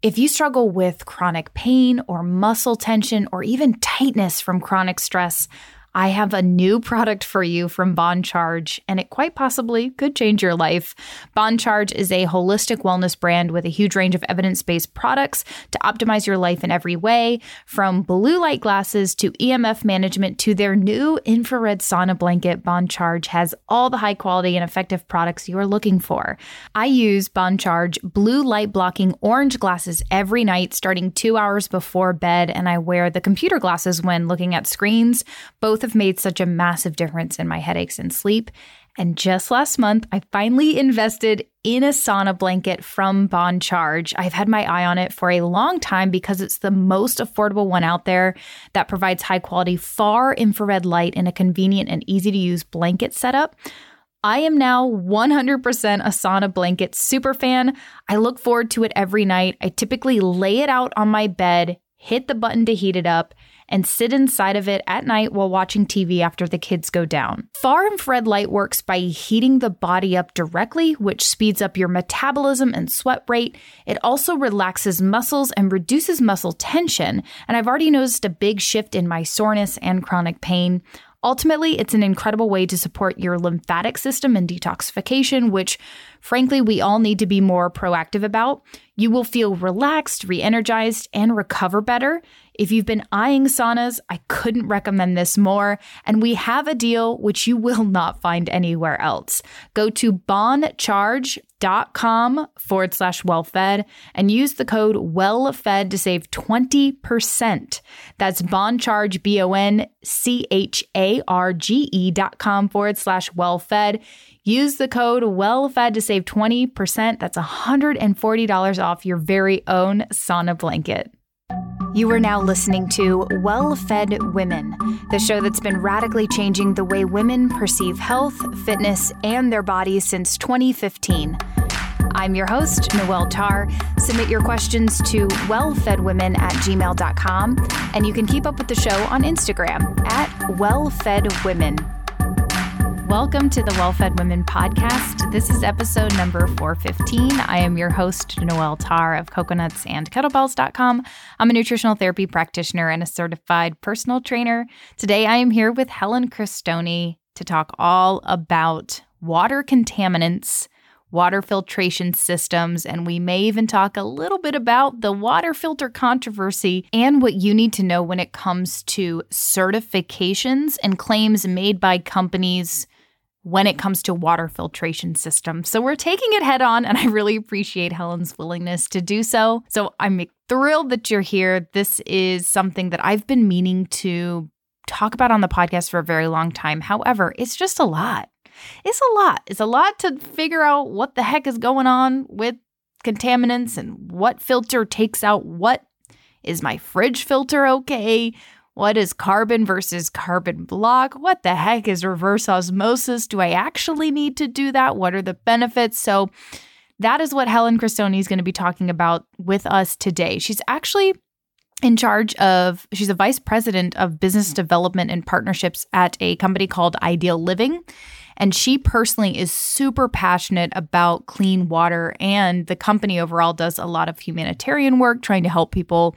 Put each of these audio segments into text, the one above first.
If you struggle with chronic pain or muscle tension or even tightness from chronic stress, I have a new product for you from Bon Charge, and it quite possibly could change your life. Bon Charge is a holistic wellness brand with a huge range of evidence based products to optimize your life in every way, from blue light glasses to EMF management to their new infrared sauna blanket. Bon Charge has all the high quality and effective products you are looking for. I use Bon Charge blue light blocking orange glasses every night, starting two hours before bed, and I wear the computer glasses when looking at screens. Both have made such a massive difference in my headaches and sleep. And just last month, I finally invested in a sauna blanket from Bon Charge. I've had my eye on it for a long time because it's the most affordable one out there that provides high quality, far infrared light in a convenient and easy to use blanket setup. I am now 100% a sauna blanket super fan. I look forward to it every night. I typically lay it out on my bed, hit the button to heat it up, and sit inside of it at night while watching TV after the kids go down. Far infrared light works by heating the body up directly, which speeds up your metabolism and sweat rate. It also relaxes muscles and reduces muscle tension. And I've already noticed a big shift in my soreness and chronic pain. Ultimately, it's an incredible way to support your lymphatic system and detoxification, which frankly we all need to be more proactive about. You will feel relaxed, re energized, and recover better. If you've been eyeing saunas, I couldn't recommend this more. And we have a deal which you will not find anywhere else. Go to boncharge.com forward slash wellfed and use the code wellfed to save 20%. That's boncharge, B O N C H A R G E dot com forward slash wellfed. Use the code WELLFED to save 20%. That's $140 off your very own sauna blanket. You are now listening to Well Fed Women, the show that's been radically changing the way women perceive health, fitness, and their bodies since 2015. I'm your host, Noelle Tarr. Submit your questions to wellfedwomen at gmail.com, and you can keep up with the show on Instagram at wellfedwomen. Welcome to the Well Fed Women podcast. This is episode number 415. I am your host, Noelle Tarr of coconuts and kettlebells.com. I'm a nutritional therapy practitioner and a certified personal trainer. Today, I am here with Helen Cristoni to talk all about water contaminants water filtration systems, and we may even talk a little bit about the water filter controversy and what you need to know when it comes to certifications and claims made by companies when it comes to water filtration systems. So we're taking it head on, and I really appreciate Helen's willingness to do so. So I'm thrilled that you're here. This is something that I've been meaning to talk about on the podcast for a very long time. However, it's just a lot. It's a lot. It's a lot to figure out what the heck is going on with contaminants and what filter takes out what. Is my fridge filter okay? What is carbon versus carbon block? What the heck is reverse osmosis? Do I actually need to do that? What are the benefits? So, that is what Helen Cristoni is going to be talking about with us today. She's actually in charge of, she's a vice president of business development and partnerships at a company called Ideal Living. And she personally is super passionate about clean water, and the company overall does a lot of humanitarian work trying to help people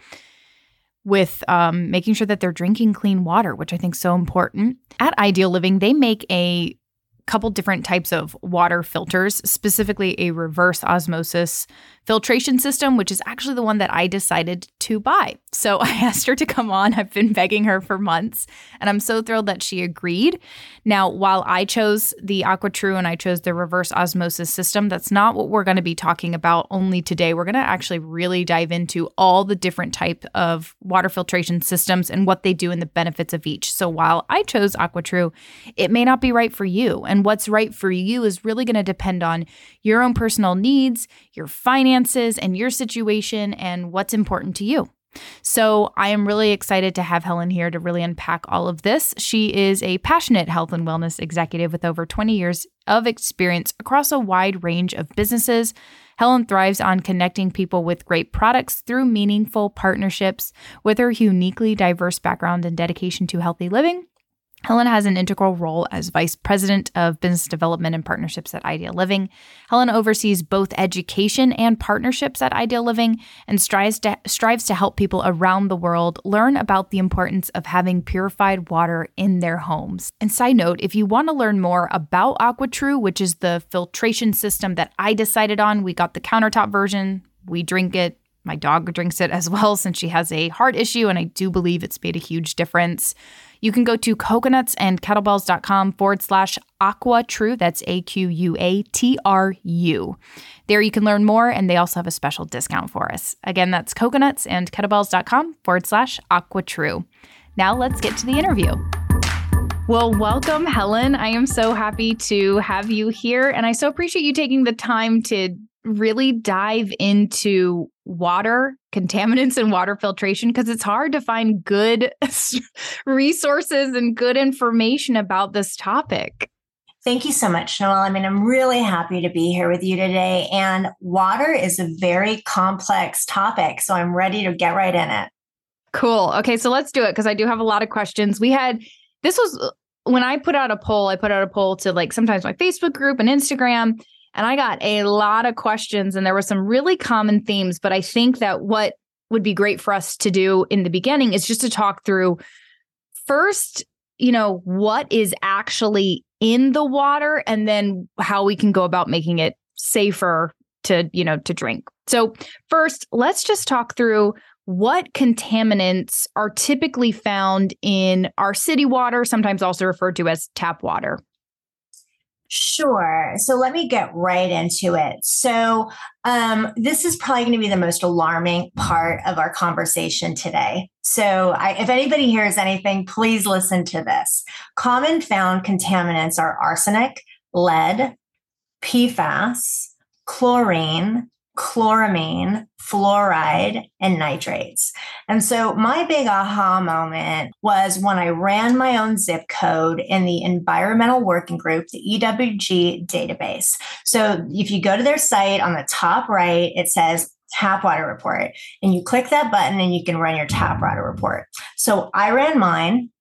with um, making sure that they're drinking clean water, which I think is so important. At Ideal Living, they make a couple different types of water filters, specifically a reverse osmosis filtration system, which is actually the one that I decided to buy. So I asked her to come on. I've been begging her for months, and I'm so thrilled that she agreed. Now, while I chose the AquaTru and I chose the reverse osmosis system, that's not what we're going to be talking about only today. We're going to actually really dive into all the different type of water filtration systems and what they do and the benefits of each. So while I chose AquaTru, it may not be right for you. And what's right for you is really going to depend on your own personal needs, your finances, and your situation and what's important to you. So, I am really excited to have Helen here to really unpack all of this. She is a passionate health and wellness executive with over 20 years of experience across a wide range of businesses. Helen thrives on connecting people with great products through meaningful partnerships. With her uniquely diverse background and dedication to healthy living, Helen has an integral role as Vice President of Business Development and Partnerships at Ideal Living. Helen oversees both education and partnerships at Ideal Living and strives to, strives to help people around the world learn about the importance of having purified water in their homes. And side note, if you want to learn more about AquaTru, which is the filtration system that I decided on, we got the countertop version. We drink it my dog drinks it as well since she has a heart issue, and I do believe it's made a huge difference. You can go to coconutsandkettlebells.com forward slash aqua true. That's A Q U A T R U. There you can learn more, and they also have a special discount for us. Again, that's coconutsandkettlebells.com forward slash aqua true. Now let's get to the interview. Well, welcome, Helen. I am so happy to have you here, and I so appreciate you taking the time to really dive into water contaminants and water filtration because it's hard to find good resources and good information about this topic. Thank you so much, Noelle. I mean, I'm really happy to be here with you today. And water is a very complex topic. So I'm ready to get right in it. Cool. Okay. So let's do it because I do have a lot of questions. We had this was uh, when I put out a poll, I put out a poll to like sometimes my Facebook group and Instagram. And I got a lot of questions, and there were some really common themes. But I think that what would be great for us to do in the beginning is just to talk through first, you know, what is actually in the water, and then how we can go about making it safer to, you know, to drink. So, first, let's just talk through what contaminants are typically found in our city water, sometimes also referred to as tap water. Sure. So let me get right into it. So, um, this is probably going to be the most alarming part of our conversation today. So, I, if anybody hears anything, please listen to this. Common found contaminants are arsenic, lead, PFAS, chlorine, chloramine, fluoride, and nitrates. And so my big aha moment was when I ran my own zip code in the environmental working group, the EWG database. So if you go to their site on the top right, it says tap water report and you click that button and you can run your tap water report. So I ran mine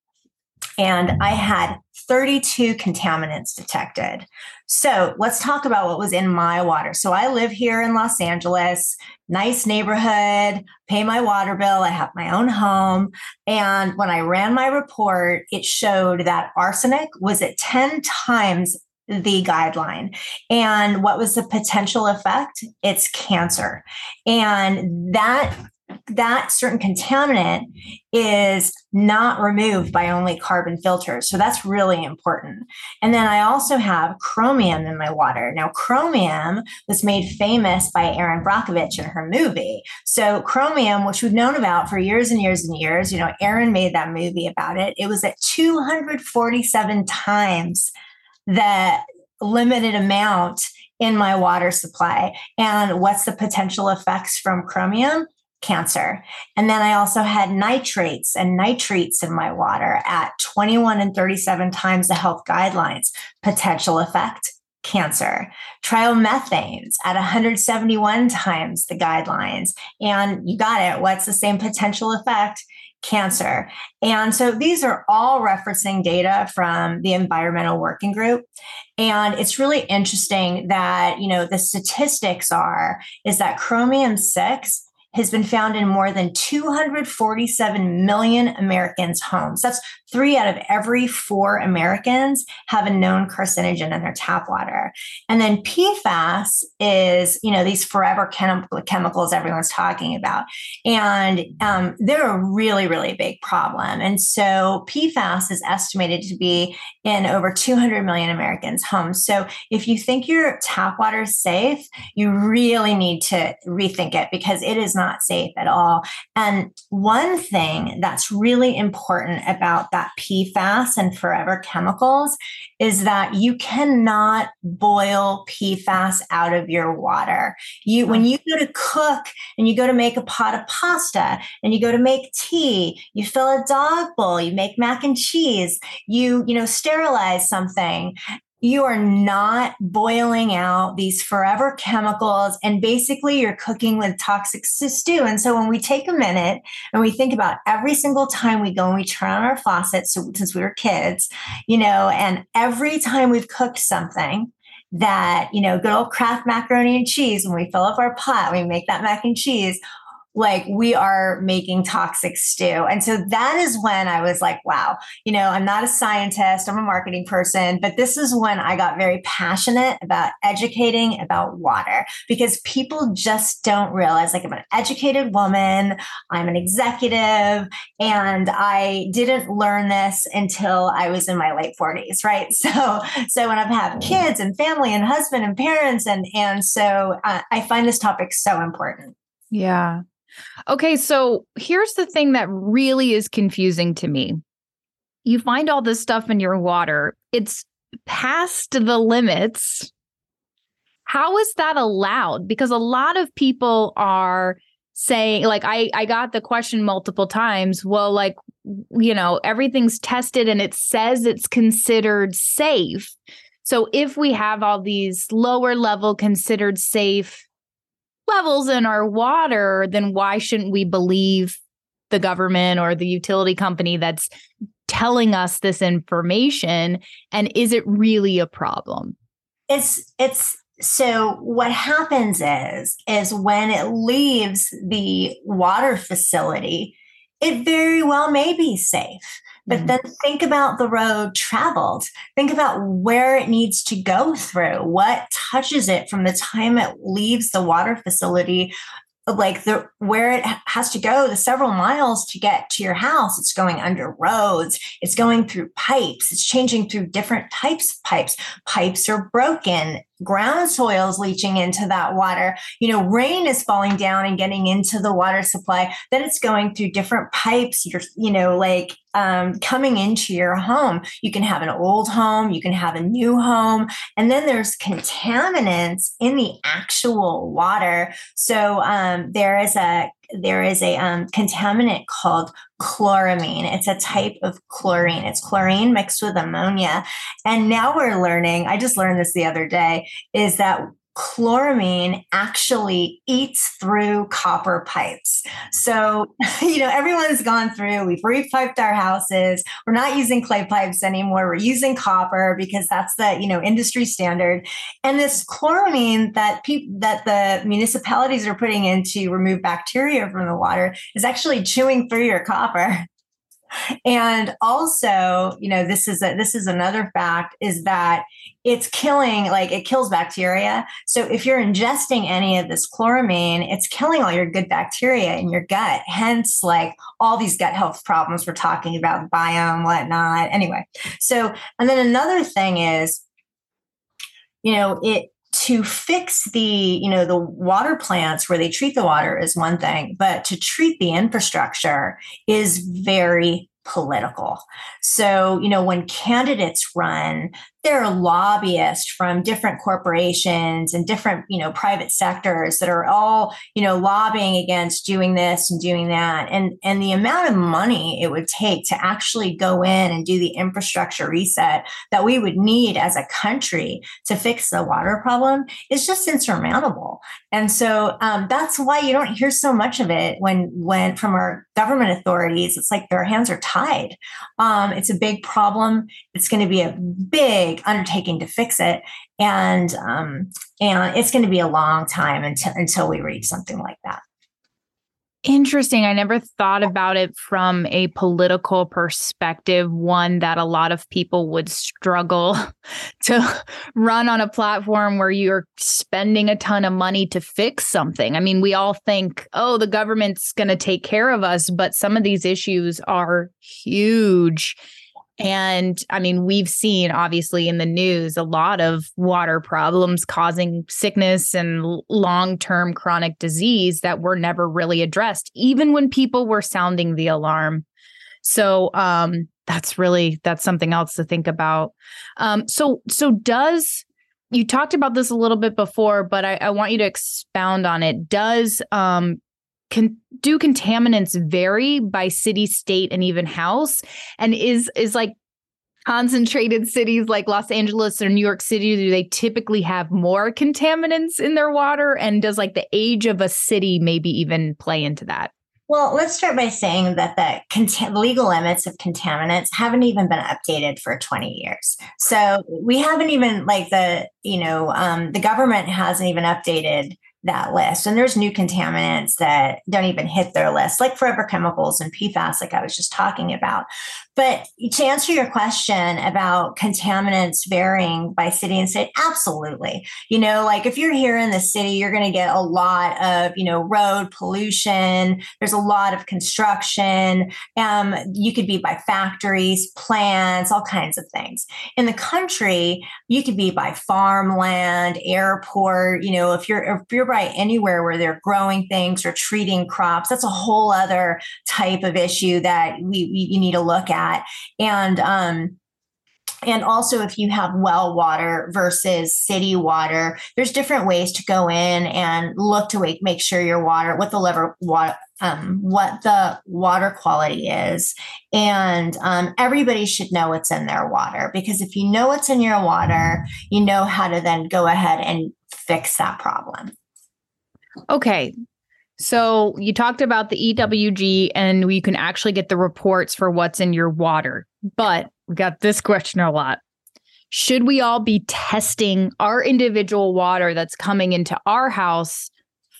and I had 32 contaminants detected. So let's talk about what was in my water. So I live here in Los Angeles, nice neighborhood, pay my water bill, I have my own home. And when I ran my report, it showed that arsenic was at 10 times the guideline. And what was the potential effect? It's cancer. And that that certain contaminant is not removed by only carbon filters. So that's really important. And then I also have chromium in my water. Now, chromium was made famous by Erin Brockovich in her movie. So, chromium, which we've known about for years and years and years, you know, Erin made that movie about it. It was at 247 times the limited amount in my water supply. And what's the potential effects from chromium? Cancer. And then I also had nitrates and nitrates in my water at 21 and 37 times the health guidelines. Potential effect cancer. Triomethanes at 171 times the guidelines. And you got it. What's the same potential effect? Cancer. And so these are all referencing data from the environmental working group. And it's really interesting that, you know, the statistics are is that chromium 6 has been found in more than 247 million Americans' homes. That's three out of every four Americans have a known carcinogen in their tap water. And then PFAS is, you know, these forever chem- chemicals everyone's talking about. And um, they're a really, really big problem. And so PFAS is estimated to be in over 200 million Americans' homes. So if you think your tap water is safe, you really need to rethink it because it is not safe at all. And one thing that's really important about that PFAS and forever chemicals is that you cannot boil PFAS out of your water. You when you go to cook and you go to make a pot of pasta and you go to make tea, you fill a dog bowl, you make mac and cheese, you you know sterilize something you are not boiling out these forever chemicals and basically you're cooking with toxic stew. And so when we take a minute and we think about every single time we go and we turn on our faucet, so since we were kids, you know, and every time we've cooked something, that, you know, good old Kraft macaroni and cheese, when we fill up our pot, we make that mac and cheese, like we are making toxic stew. And so that is when I was like, wow, you know, I'm not a scientist, I'm a marketing person, but this is when I got very passionate about educating about water because people just don't realize like I'm an educated woman, I'm an executive, and I didn't learn this until I was in my late 40s, right? So so when I've had kids and family and husband and parents and and so uh, I find this topic so important. Yeah. Okay, so here's the thing that really is confusing to me. You find all this stuff in your water, it's past the limits. How is that allowed? Because a lot of people are saying like I I got the question multiple times, well like you know, everything's tested and it says it's considered safe. So if we have all these lower level considered safe levels in our water, then why shouldn't we believe the government or the utility company that's telling us this information? And is it really a problem? It's, it's, so what happens is is when it leaves the water facility it very well may be safe but mm-hmm. then think about the road traveled. Think about where it needs to go through, what touches it from the time it leaves the water facility like the where it has to go the several miles to get to your house. It's going under roads. It's going through pipes. It's changing through different types of pipes. Pipes are broken ground soil is leaching into that water. You know rain is falling down and getting into the water supply then it's going through different pipes you're you know like um, coming into your home. You can have an old home you can have a new home and then there's contaminants in the actual water. So um, there is a there is a um, contaminant called chloramine. It's a type of chlorine. It's chlorine mixed with ammonia. And now we're learning, I just learned this the other day, is that chloramine actually eats through copper pipes. So, you know, everyone's gone through, we've repiped our houses. We're not using clay pipes anymore. We're using copper because that's the, you know, industry standard. And this chloramine that people that the municipalities are putting in to remove bacteria from the water is actually chewing through your copper and also you know this is a, this is another fact is that it's killing like it kills bacteria. So if you're ingesting any of this chloramine it's killing all your good bacteria in your gut. Hence like all these gut health problems we're talking about biome whatnot. Anyway so and then another thing is you know it to fix the you know the water plants where they treat the water is one thing but to treat the infrastructure is very political. So, you know, when candidates run, there are lobbyists from different corporations and different, you know, private sectors that are all, you know, lobbying against doing this and doing that. And and the amount of money it would take to actually go in and do the infrastructure reset that we would need as a country to fix the water problem is just insurmountable. And so um, that's why you don't hear so much of it when when from our government authorities. It's like their hands are tied. Um, it's a big problem. It's going to be a big undertaking to fix it, and um, and it's going to be a long time until until we reach something like that. Interesting. I never thought about it from a political perspective, one that a lot of people would struggle to run on a platform where you're spending a ton of money to fix something. I mean, we all think, oh, the government's going to take care of us, but some of these issues are huge and I mean, we've seen obviously in the news a lot of water problems causing sickness and long term chronic disease that were never really addressed, even when people were sounding the alarm. So, um, that's really that's something else to think about. Um, so, so does you talked about this a little bit before, but I, I want you to expound on it. Does um, can do contaminants vary by city state and even house and is is like concentrated cities like Los Angeles or New York City, do they typically have more contaminants in their water? And does like the age of a city maybe even play into that? Well, let's start by saying that the cont- legal limits of contaminants haven't even been updated for 20 years. So we haven't even like the, you know, um, the government hasn't even updated that list. And there's new contaminants that don't even hit their list, like forever chemicals and PFAS, like I was just talking about. But to answer your question about contaminants varying by city and state, absolutely. You know, like if you're here in the city, you're going to get a lot of, you know, road pollution. There's a lot of construction. Um, you could be by factories, plants, all kinds of things. In the country, you could be by farmland, airport. You know, if you're if you're by anywhere where they're growing things or treating crops, that's a whole other type of issue that we, we you need to look at that. And um, and also if you have well water versus city water there's different ways to go in and look to make, sure your water what the level what um, what the water quality is. And um, everybody should know what's in their water because if you know what's in your water you know how to then go ahead and fix that problem. Okay so you talked about the EWG and we can actually get the reports for what's in your water. But we got this question a lot. Should we all be testing our individual water that's coming into our house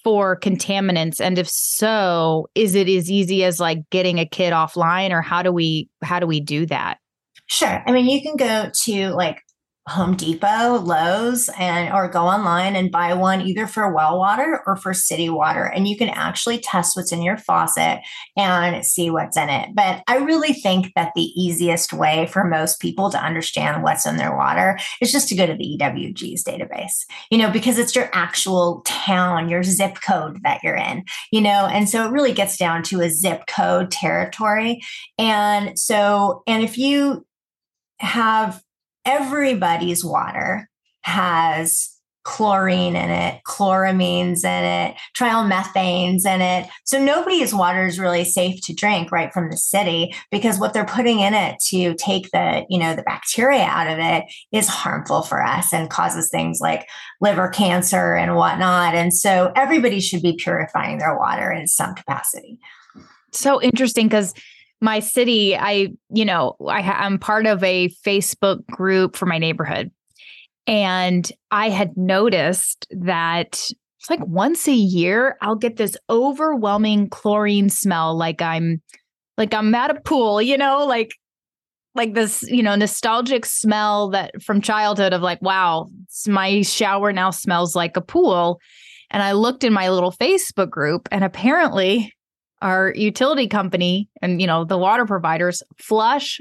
for contaminants and if so, is it as easy as like getting a kid offline or how do we how do we do that? Sure. I mean, you can go to like Home Depot, Lowe's, and or go online and buy one either for well water or for city water. And you can actually test what's in your faucet and see what's in it. But I really think that the easiest way for most people to understand what's in their water is just to go to the EWG's database, you know, because it's your actual town, your zip code that you're in, you know, and so it really gets down to a zip code territory. And so, and if you have everybody's water has chlorine in it, chloramines in it, trimethanes in it. So nobody's water is really safe to drink right from the city because what they're putting in it to take the, you know, the bacteria out of it is harmful for us and causes things like liver cancer and whatnot. And so everybody should be purifying their water in some capacity. So interesting because my city, I, you know, I, I'm part of a Facebook group for my neighborhood. And I had noticed that it's like once a year, I'll get this overwhelming chlorine smell, like I'm like I'm at a pool, you know, like like this, you know, nostalgic smell that from childhood of like, wow, my shower now smells like a pool. And I looked in my little Facebook group, and apparently our utility company and you know the water providers flush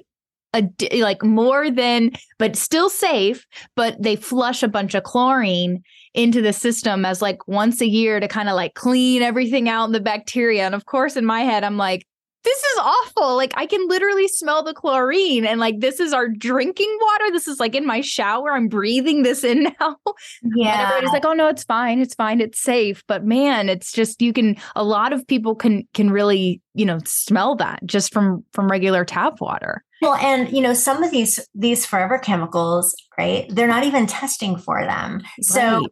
a like more than but still safe but they flush a bunch of chlorine into the system as like once a year to kind of like clean everything out in the bacteria. And of course in my head i'm like this is awful. Like I can literally smell the chlorine and like this is our drinking water. This is like in my shower. I'm breathing this in now. Yeah. And everybody's like, oh no, it's fine. It's fine. It's safe. But man, it's just you can a lot of people can can really, you know, smell that just from from regular tap water. Well, and you know, some of these these forever chemicals, right? They're not even testing for them. Right. so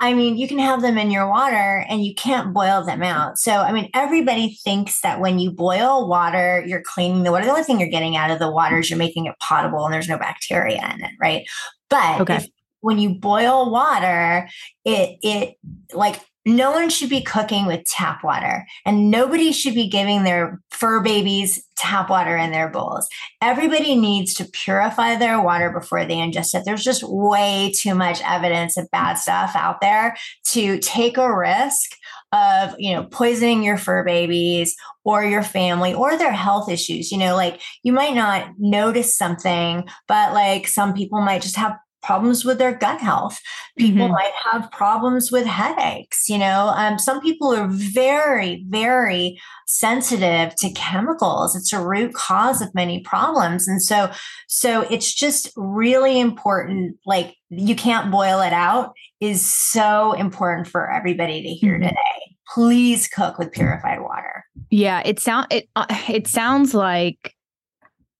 I mean, you can have them in your water and you can't boil them out. So I mean, everybody thinks that when you boil water, you're cleaning the water. The only thing you're getting out of the water is you're making it potable and there's no bacteria in it, right? But okay. if, when you boil water, it it like no one should be cooking with tap water and nobody should be giving their fur babies tap water in their bowls. Everybody needs to purify their water before they ingest it. There's just way too much evidence of bad stuff out there to take a risk of, you know, poisoning your fur babies or your family or their health issues. You know, like you might not notice something, but like some people might just have problems with their gut health. People mm-hmm. might have problems with headaches. You know, um, some people are very, very sensitive to chemicals. It's a root cause of many problems, and so, so it's just really important. Like you can't boil it out is so important for everybody to hear mm-hmm. today. Please cook with purified water. Yeah, it sound it uh, it sounds like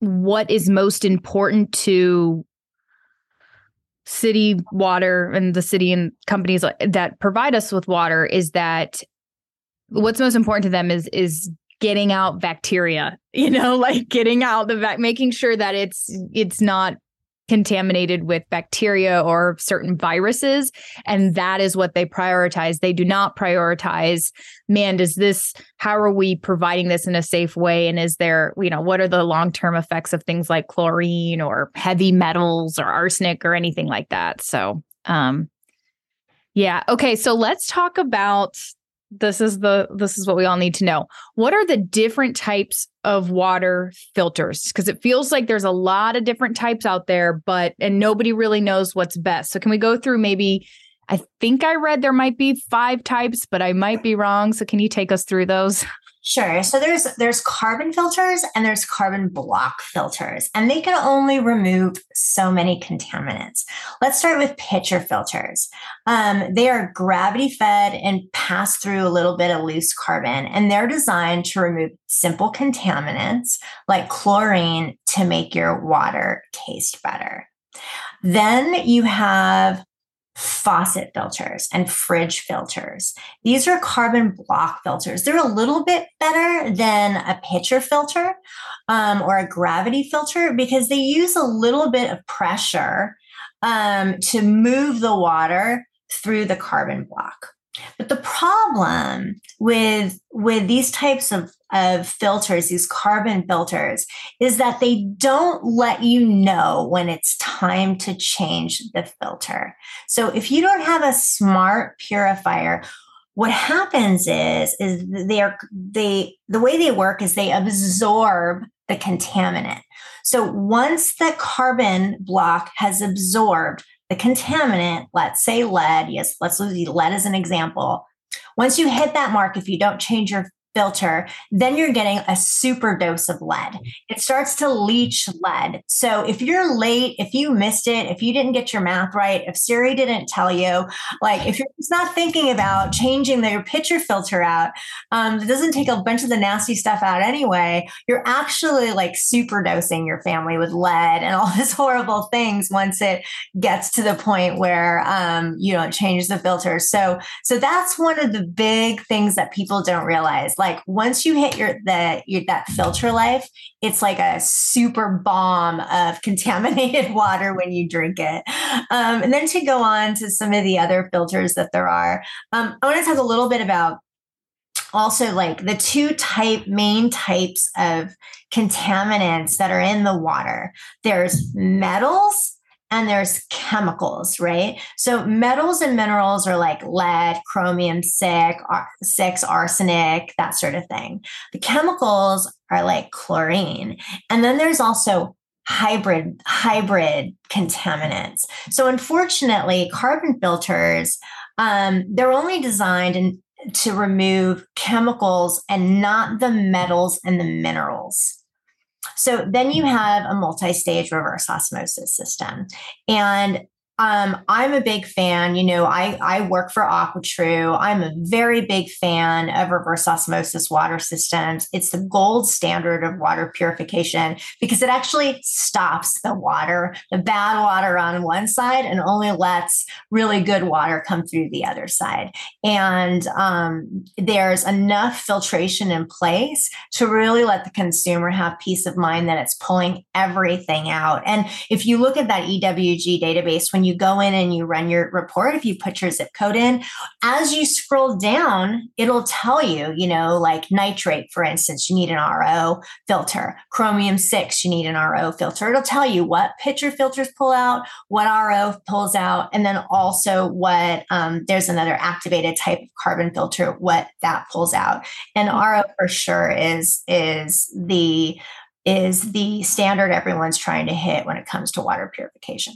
what is most important to city water and the city and companies that provide us with water is that what's most important to them is is getting out bacteria you know like getting out the vac making sure that it's it's not contaminated with bacteria or certain viruses. And that is what they prioritize. They do not prioritize, man, does this, how are we providing this in a safe way? And is there, you know, what are the long term effects of things like chlorine or heavy metals or arsenic or anything like that? So, um, yeah. Okay. So let's talk about this is the this is what we all need to know. What are the different types of water filters? Because it feels like there's a lot of different types out there but and nobody really knows what's best. So can we go through maybe i think i read there might be five types but i might be wrong. So can you take us through those Sure. So there's there's carbon filters and there's carbon block filters, and they can only remove so many contaminants. Let's start with pitcher filters. Um, they are gravity fed and pass through a little bit of loose carbon, and they're designed to remove simple contaminants like chlorine to make your water taste better. Then you have faucet filters and fridge filters. These are carbon block filters. They're a little bit better than a pitcher filter um, or a gravity filter because they use a little bit of pressure um, to move the water through the carbon block. But the problem with with these types of, of filters, these carbon filters, is that they don't let you know when it's time to change the filter. So if you don't have a smart purifier, what happens is is they're they the way they work is they absorb the contaminant. So once the carbon block has absorbed the contaminant, let's say lead, yes, let's use lead as an example. Once you hit that mark, if you don't change your filter, then you're getting a super dose of lead. It starts to leach lead. So if you're late, if you missed it, if you didn't get your math right, if Siri didn't tell you, like if you're just not thinking about changing the, your pitcher filter out, um, it doesn't take a bunch of the nasty stuff out anyway. You're actually like super dosing your family with lead and all these horrible things once it gets to the point where um, you don't change the filter. So so that's one of the big things that people don't realize. Like once you hit your the your, that filter life, it's like a super bomb of contaminated water when you drink it. Um, and then to go on to some of the other filters that there are, um, I want to talk a little bit about also like the two type main types of contaminants that are in the water. There's metals and there's chemicals, right? So metals and minerals are like lead, chromium six, six, arsenic, that sort of thing. The chemicals are like chlorine. And then there's also hybrid hybrid contaminants. So unfortunately, carbon filters um, they're only designed in, to remove chemicals and not the metals and the minerals. So then you have a multi stage reverse osmosis system. And um, I'm a big fan. You know, I, I work for AquaTru. I'm a very big fan of reverse osmosis water systems. It's the gold standard of water purification because it actually stops the water, the bad water on one side, and only lets really good water come through the other side. And um, there's enough filtration in place to really let the consumer have peace of mind that it's pulling everything out. And if you look at that EWG database, when you you go in and you run your report, if you put your zip code in, as you scroll down, it'll tell you, you know, like nitrate, for instance, you need an RO filter, chromium 6, you need an RO filter. It'll tell you what pitcher filters pull out, what RO pulls out, and then also what um, there's another activated type of carbon filter, what that pulls out. And RO for sure is is the is the standard everyone's trying to hit when it comes to water purification.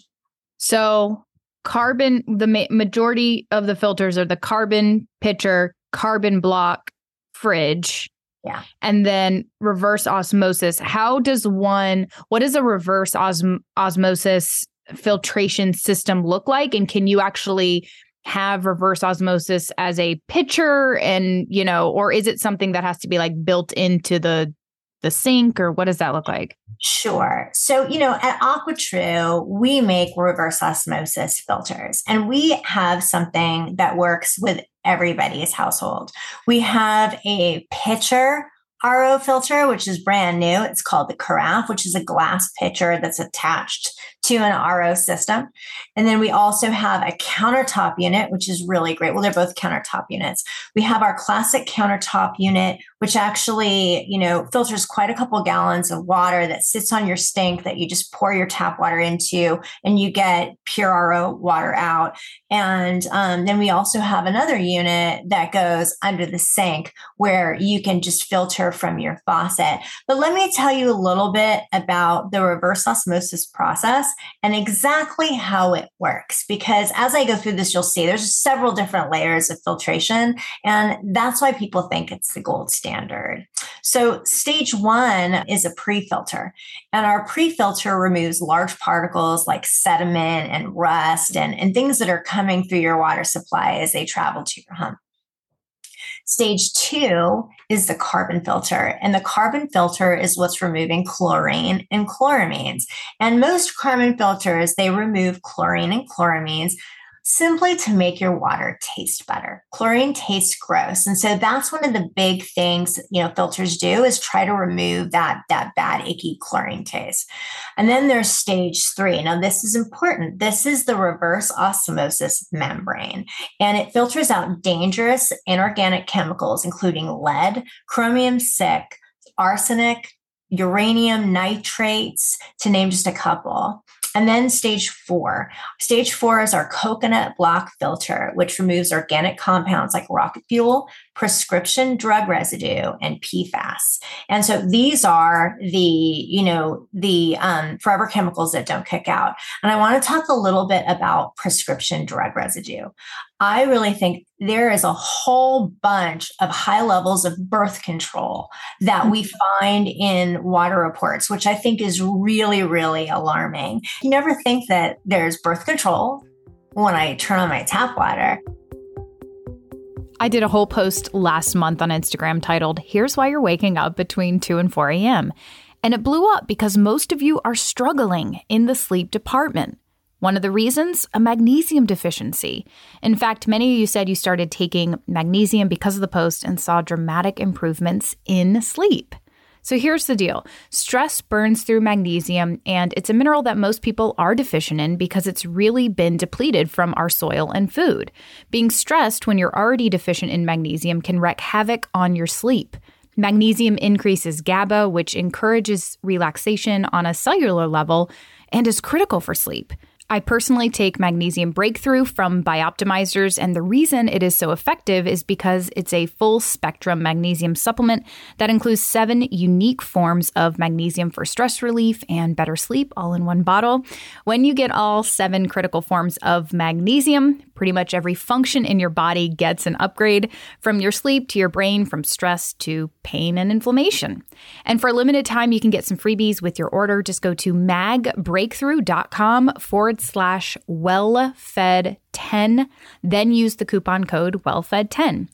So carbon, the ma- majority of the filters are the carbon pitcher, carbon block, fridge. Yeah. And then reverse osmosis. How does one, what does a reverse osm- osmosis filtration system look like? And can you actually have reverse osmosis as a pitcher and, you know, or is it something that has to be like built into the the sink or what does that look like? Sure. So, you know, at AquaTru, we make reverse osmosis filters and we have something that works with everybody's household. We have a pitcher RO filter, which is brand new. It's called the Carafe, which is a glass pitcher that's attached to an RO system. And then we also have a countertop unit, which is really great. Well, they're both countertop units. We have our classic countertop unit, which actually, you know, filters quite a couple gallons of water that sits on your sink that you just pour your tap water into and you get pure RO water out. And um, then we also have another unit that goes under the sink where you can just filter from your faucet. But let me tell you a little bit about the reverse osmosis process and exactly how it works. Because as I go through this, you'll see there's several different layers of filtration. And that's why people think it's the gold standard. So, stage one is a pre filter. And our pre filter removes large particles like sediment and rust and, and things that are coming through your water supply as they travel to your home. Stage two is the carbon filter. And the carbon filter is what's removing chlorine and chloramines. And most carbon filters, they remove chlorine and chloramines simply to make your water taste better. Chlorine tastes gross. And so that's one of the big things, you know, filters do is try to remove that, that bad, icky chlorine taste. And then there's stage three. Now, this is important. This is the reverse osmosis membrane, and it filters out dangerous inorganic chemicals, including lead, chromium 6, arsenic, uranium nitrates, to name just a couple. And then stage four. Stage four is our coconut block filter, which removes organic compounds like rocket fuel, prescription drug residue, and PFAS. And so these are the, you know, the um, forever chemicals that don't kick out. And I want to talk a little bit about prescription drug residue. I really think there is a whole bunch of high levels of birth control that we mm-hmm. find in water reports, which I think is really, really alarming. You never think that there's birth control when I turn on my tap water. I did a whole post last month on Instagram titled, Here's Why You're Waking Up Between 2 and 4 a.m. And it blew up because most of you are struggling in the sleep department. One of the reasons? A magnesium deficiency. In fact, many of you said you started taking magnesium because of the post and saw dramatic improvements in sleep. So here's the deal stress burns through magnesium, and it's a mineral that most people are deficient in because it's really been depleted from our soil and food. Being stressed when you're already deficient in magnesium can wreak havoc on your sleep. Magnesium increases GABA, which encourages relaxation on a cellular level and is critical for sleep. I personally take Magnesium Breakthrough from Bioptimizers, and the reason it is so effective is because it's a full spectrum magnesium supplement that includes seven unique forms of magnesium for stress relief and better sleep all in one bottle. When you get all seven critical forms of magnesium, pretty much every function in your body gets an upgrade from your sleep to your brain, from stress to pain and inflammation. And for a limited time, you can get some freebies with your order. Just go to magbreakthrough.com forward slash wellfed 10 then use the coupon code wellfed10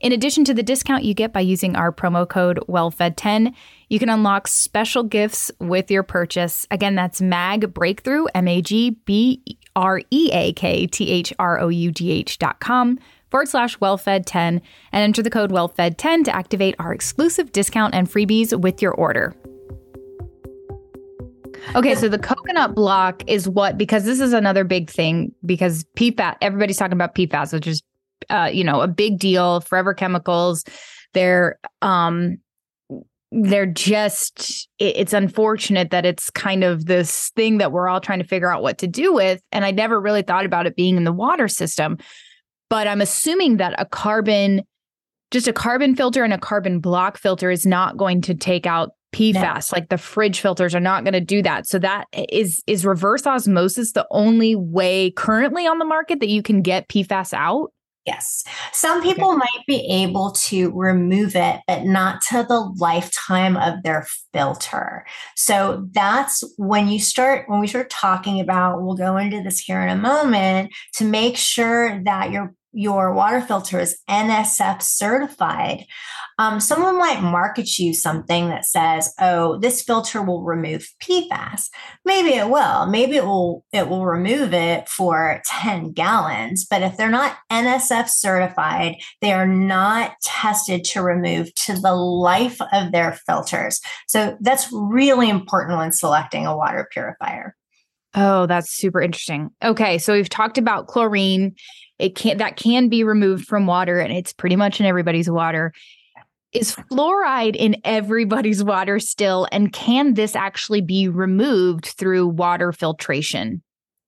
in addition to the discount you get by using our promo code wellfed10 you can unlock special gifts with your purchase. Again that's mag breakthrough m-a-g-b-r-e-a-k-t-h-r-o-u-g-h dot com forward slash wellfed10 and enter the code wellfed10 to activate our exclusive discount and freebies with your order Okay, so the coconut block is what because this is another big thing because PFAS everybody's talking about PFAS, which is uh, you know, a big deal, forever chemicals. They're um they're just it's unfortunate that it's kind of this thing that we're all trying to figure out what to do with and I never really thought about it being in the water system. But I'm assuming that a carbon just a carbon filter and a carbon block filter is not going to take out PFAS. No. Like the fridge filters are not going to do that. So that is is reverse osmosis the only way currently on the market that you can get PFAS out? Yes. Some people okay. might be able to remove it, but not to the lifetime of their filter. So that's when you start, when we start talking about, we'll go into this here in a moment to make sure that your your water filter is NSF certified, um, someone might market you something that says, "Oh, this filter will remove PFAS." Maybe it will. Maybe it will. It will remove it for ten gallons. But if they're not NSF certified, they are not tested to remove to the life of their filters. So that's really important when selecting a water purifier. Oh, that's super interesting. Okay, so we've talked about chlorine. It can that can be removed from water and it's pretty much in everybody's water. Is fluoride in everybody's water still and can this actually be removed through water filtration?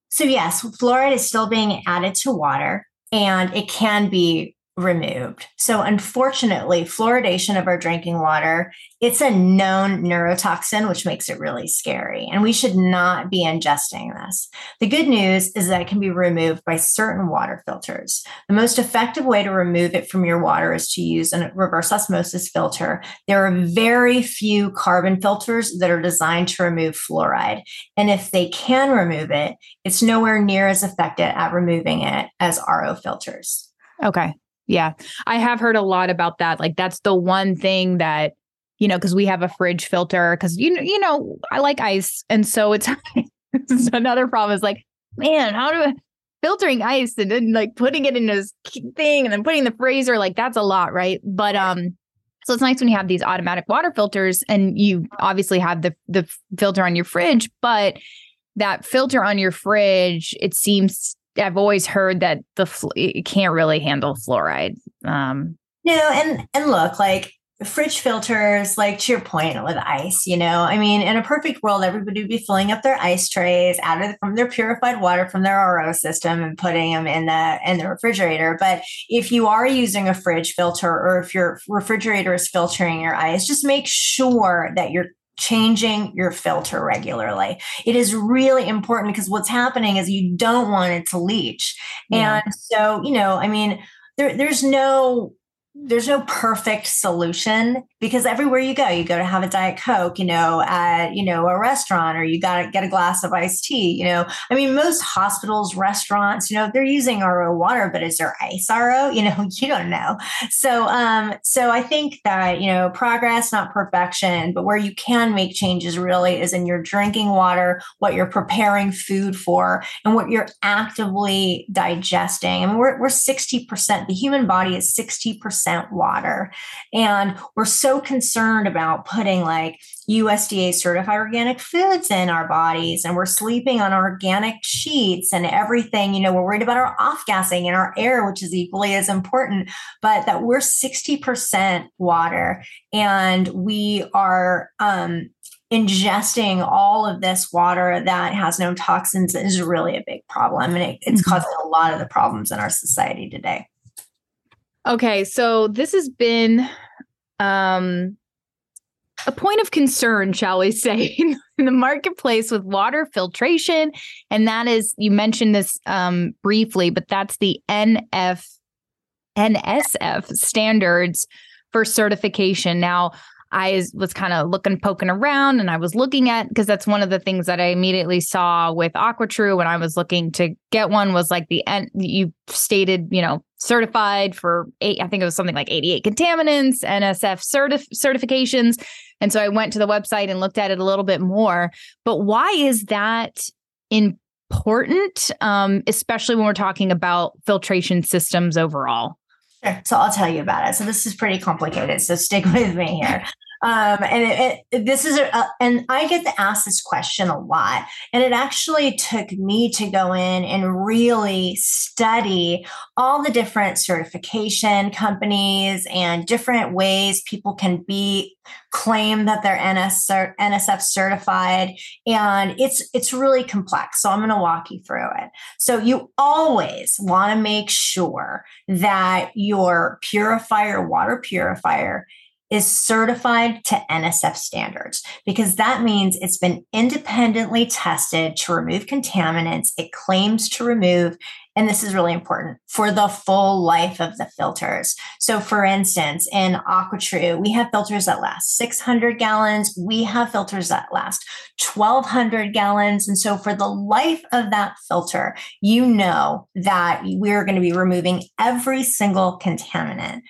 So yes, fluoride is still being added to water and it can be removed. So unfortunately, fluoridation of our drinking water, it's a known neurotoxin which makes it really scary and we should not be ingesting this. The good news is that it can be removed by certain water filters. The most effective way to remove it from your water is to use a reverse osmosis filter. There are very few carbon filters that are designed to remove fluoride. And if they can remove it, it's nowhere near as effective at removing it as RO filters. Okay. Yeah. I have heard a lot about that. Like that's the one thing that, you know, because we have a fridge filter, because you know, you know, I like ice. And so it's, it's another problem is like, man, how do I filtering ice and then like putting it in this thing and then putting the freezer, like that's a lot, right? But um, so it's nice when you have these automatic water filters and you obviously have the the filter on your fridge, but that filter on your fridge, it seems I've always heard that the fl- it can't really handle fluoride. Um, no, and and look, like fridge filters, like to your point with ice, you know, I mean, in a perfect world, everybody would be filling up their ice trays out of from their purified water from their RO system and putting them in the in the refrigerator. But if you are using a fridge filter or if your refrigerator is filtering your ice, just make sure that you're changing your filter regularly. It is really important because what's happening is you don't want it to leach. Yeah. And so, you know, I mean, there, there's no there's no perfect solution because everywhere you go, you go to have a diet coke, you know, at you know a restaurant, or you got to get a glass of iced tea. You know, I mean, most hospitals, restaurants, you know, they're using RO water, but is there ice RO? You know, you don't know. So, um, so I think that you know, progress, not perfection, but where you can make changes really is in your drinking water, what you're preparing food for, and what you're actively digesting. I mean, we're we're sixty percent. The human body is sixty percent water, and we're so so concerned about putting like USDA certified organic foods in our bodies and we're sleeping on organic sheets and everything. You know, we're worried about our off gassing in our air, which is equally as important, but that we're 60% water and we are, um, ingesting all of this water that has no toxins is really a big problem and it, it's mm-hmm. causing a lot of the problems in our society today okay so this has been um, a point of concern, shall we say, in the marketplace with water filtration. And that is, you mentioned this um, briefly, but that's the NF, NSF standards for certification. Now, I was kind of looking, poking around, and I was looking at because that's one of the things that I immediately saw with AquaTru when I was looking to get one was like the end. You stated, you know, certified for eight. I think it was something like eighty-eight contaminants, NSF certif- certifications, and so I went to the website and looked at it a little bit more. But why is that important, um, especially when we're talking about filtration systems overall? Sure. So I'll tell you about it. So this is pretty complicated. So stick with me here. Um, and it, it, this is, a, and I get to ask this question a lot. And it actually took me to go in and really study all the different certification companies and different ways people can be claim that they're NS, NSF certified. And it's it's really complex. So I'm going to walk you through it. So you always want to make sure that your purifier, water purifier, is certified to NSF standards because that means it's been independently tested to remove contaminants it claims to remove. And this is really important for the full life of the filters. So, for instance, in AquaTru, we have filters that last 600 gallons. We have filters that last 1200 gallons. And so, for the life of that filter, you know that we're going to be removing every single contaminant.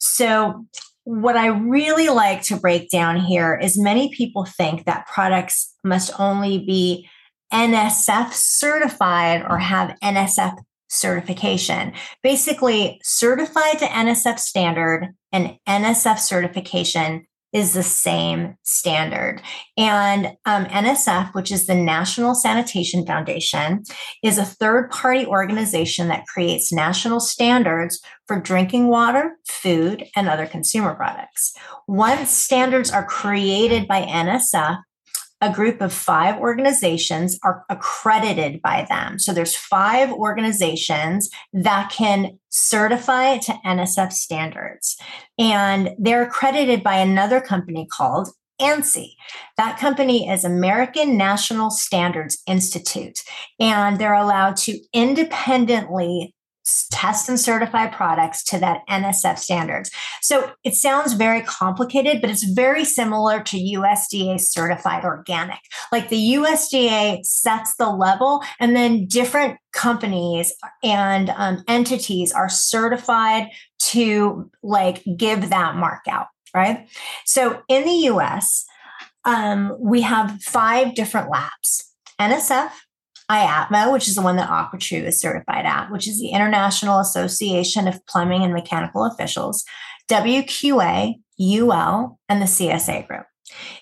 So, what I really like to break down here is many people think that products must only be NSF certified or have NSF certification. Basically, certified to NSF standard and NSF certification is the same standard. And um, NSF, which is the National Sanitation Foundation, is a third party organization that creates national standards for drinking water, food, and other consumer products. Once standards are created by NSF, a group of five organizations are accredited by them. So there's five organizations that can certify to NSF standards. And they're accredited by another company called ANSI. That company is American National Standards Institute, and they're allowed to independently test and certify products to that NSF standards. So it sounds very complicated, but it's very similar to USDA certified organic. Like the USDA sets the level, and then different companies and um, entities are certified to like give that mark out, right? So in the US, um, we have five different labs NSF, IAPMO, which is the one that AquaTru is certified at, which is the International Association of Plumbing and Mechanical Officials, WQA, UL, and the CSA group.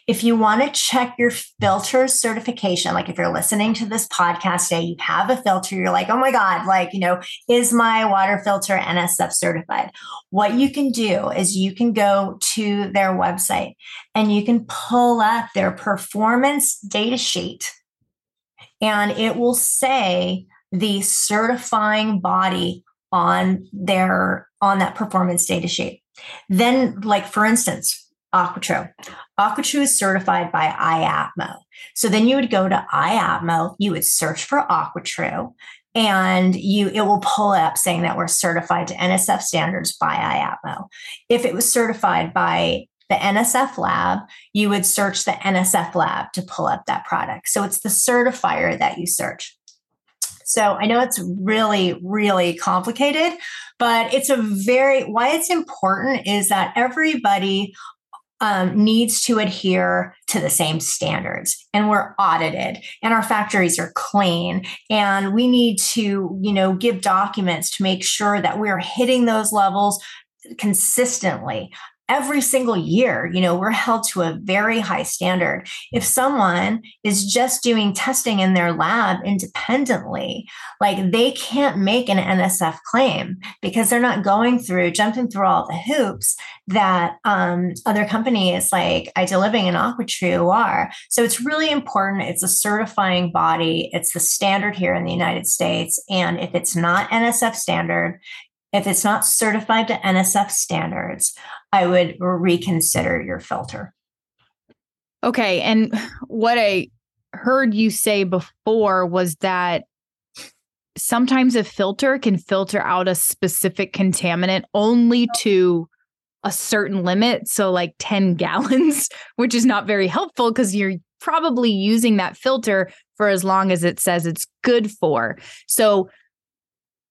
If you want to check your filter certification, like if you're listening to this podcast today, you have a filter, you're like, oh my God, like, you know, is my water filter NSF certified? What you can do is you can go to their website and you can pull up their performance data sheet and it will say the certifying body on their on that performance data sheet. Then, like for instance, AquaTru. AquaTru is certified by IAPMO. So then you would go to IAPMO, you would search for AquaTru, and you it will pull up saying that we're certified to NSF standards by IAPMO. If it was certified by the NSF lab, you would search the NSF lab to pull up that product. So it's the certifier that you search. So I know it's really, really complicated, but it's a very, why it's important is that everybody um, needs to adhere to the same standards and we're audited and our factories are clean and we need to you know give documents to make sure that we're hitting those levels consistently every single year, you know, we're held to a very high standard. If someone is just doing testing in their lab independently, like they can't make an NSF claim because they're not going through, jumping through all the hoops that um, other companies like Ideal Living and AquaTru are. So it's really important. It's a certifying body. It's the standard here in the United States. And if it's not NSF standard, if it's not certified to NSF standards, I would reconsider your filter. Okay. And what I heard you say before was that sometimes a filter can filter out a specific contaminant only to a certain limit. So, like 10 gallons, which is not very helpful because you're probably using that filter for as long as it says it's good for. So,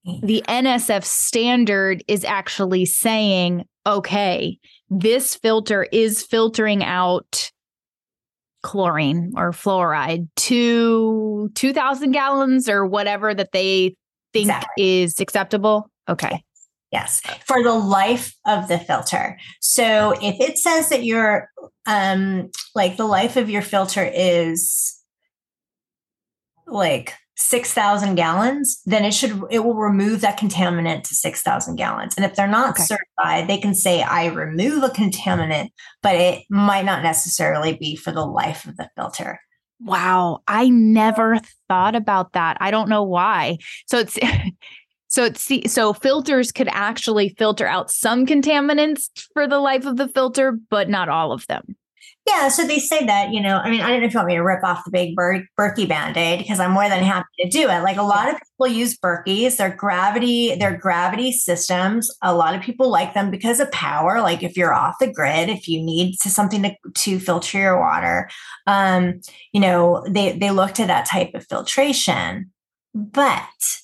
the NSF standard is actually saying, okay, this filter is filtering out chlorine or fluoride to 2000 gallons or whatever that they think exactly. is acceptable. Okay. Yes, for the life of the filter. So if it says that your um like the life of your filter is like 6,000 gallons, then it should, it will remove that contaminant to 6,000 gallons. And if they're not okay. certified, they can say, I remove a contaminant, but it might not necessarily be for the life of the filter. Wow. I never thought about that. I don't know why. So it's, So it's so filters could actually filter out some contaminants for the life of the filter, but not all of them. Yeah, so they say that, you know, I mean, I don't know if you want me to rip off the big Ber- Berkey band-aid because I'm more than happy to do it. Like a lot of people use Berkeys, they're gravity, they're gravity systems. A lot of people like them because of power. Like if you're off the grid, if you need to, something to, to filter your water, um, you know, they they look to that type of filtration. But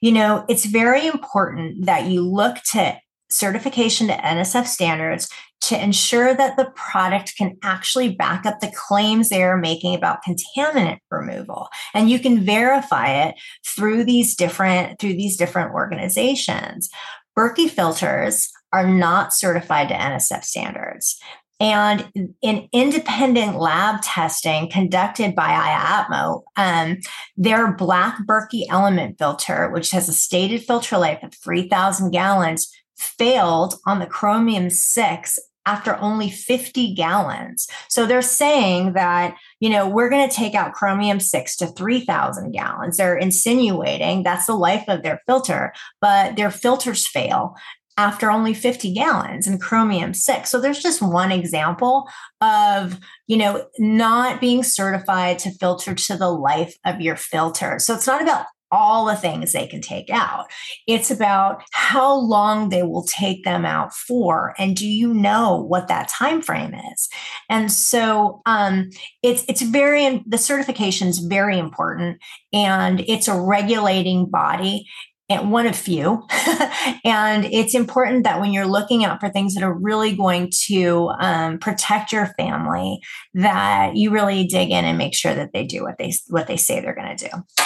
you know, it's very important that you look to certification to NSF standards to ensure that the product can actually back up the claims they are making about contaminant removal. And you can verify it through these different through these different organizations. Berkey filters are not certified to nsf standards. And in independent lab testing conducted by IAPMO, um, their Black Berkey element filter, which has a stated filter life of 3,000 gallons, failed on the chromium 6 after only 50 gallons. So they're saying that, you know, we're going to take out chromium 6 to 3000 gallons. They're insinuating that's the life of their filter, but their filters fail after only 50 gallons and chromium 6 so there's just one example of you know not being certified to filter to the life of your filter so it's not about all the things they can take out. It's about how long they will take them out for, and do you know what that time frame is? And so um, it's it's very the certification is very important, and it's a regulating body. And one of few. and it's important that when you're looking out for things that are really going to um, protect your family, that you really dig in and make sure that they do what they what they say they're going to do.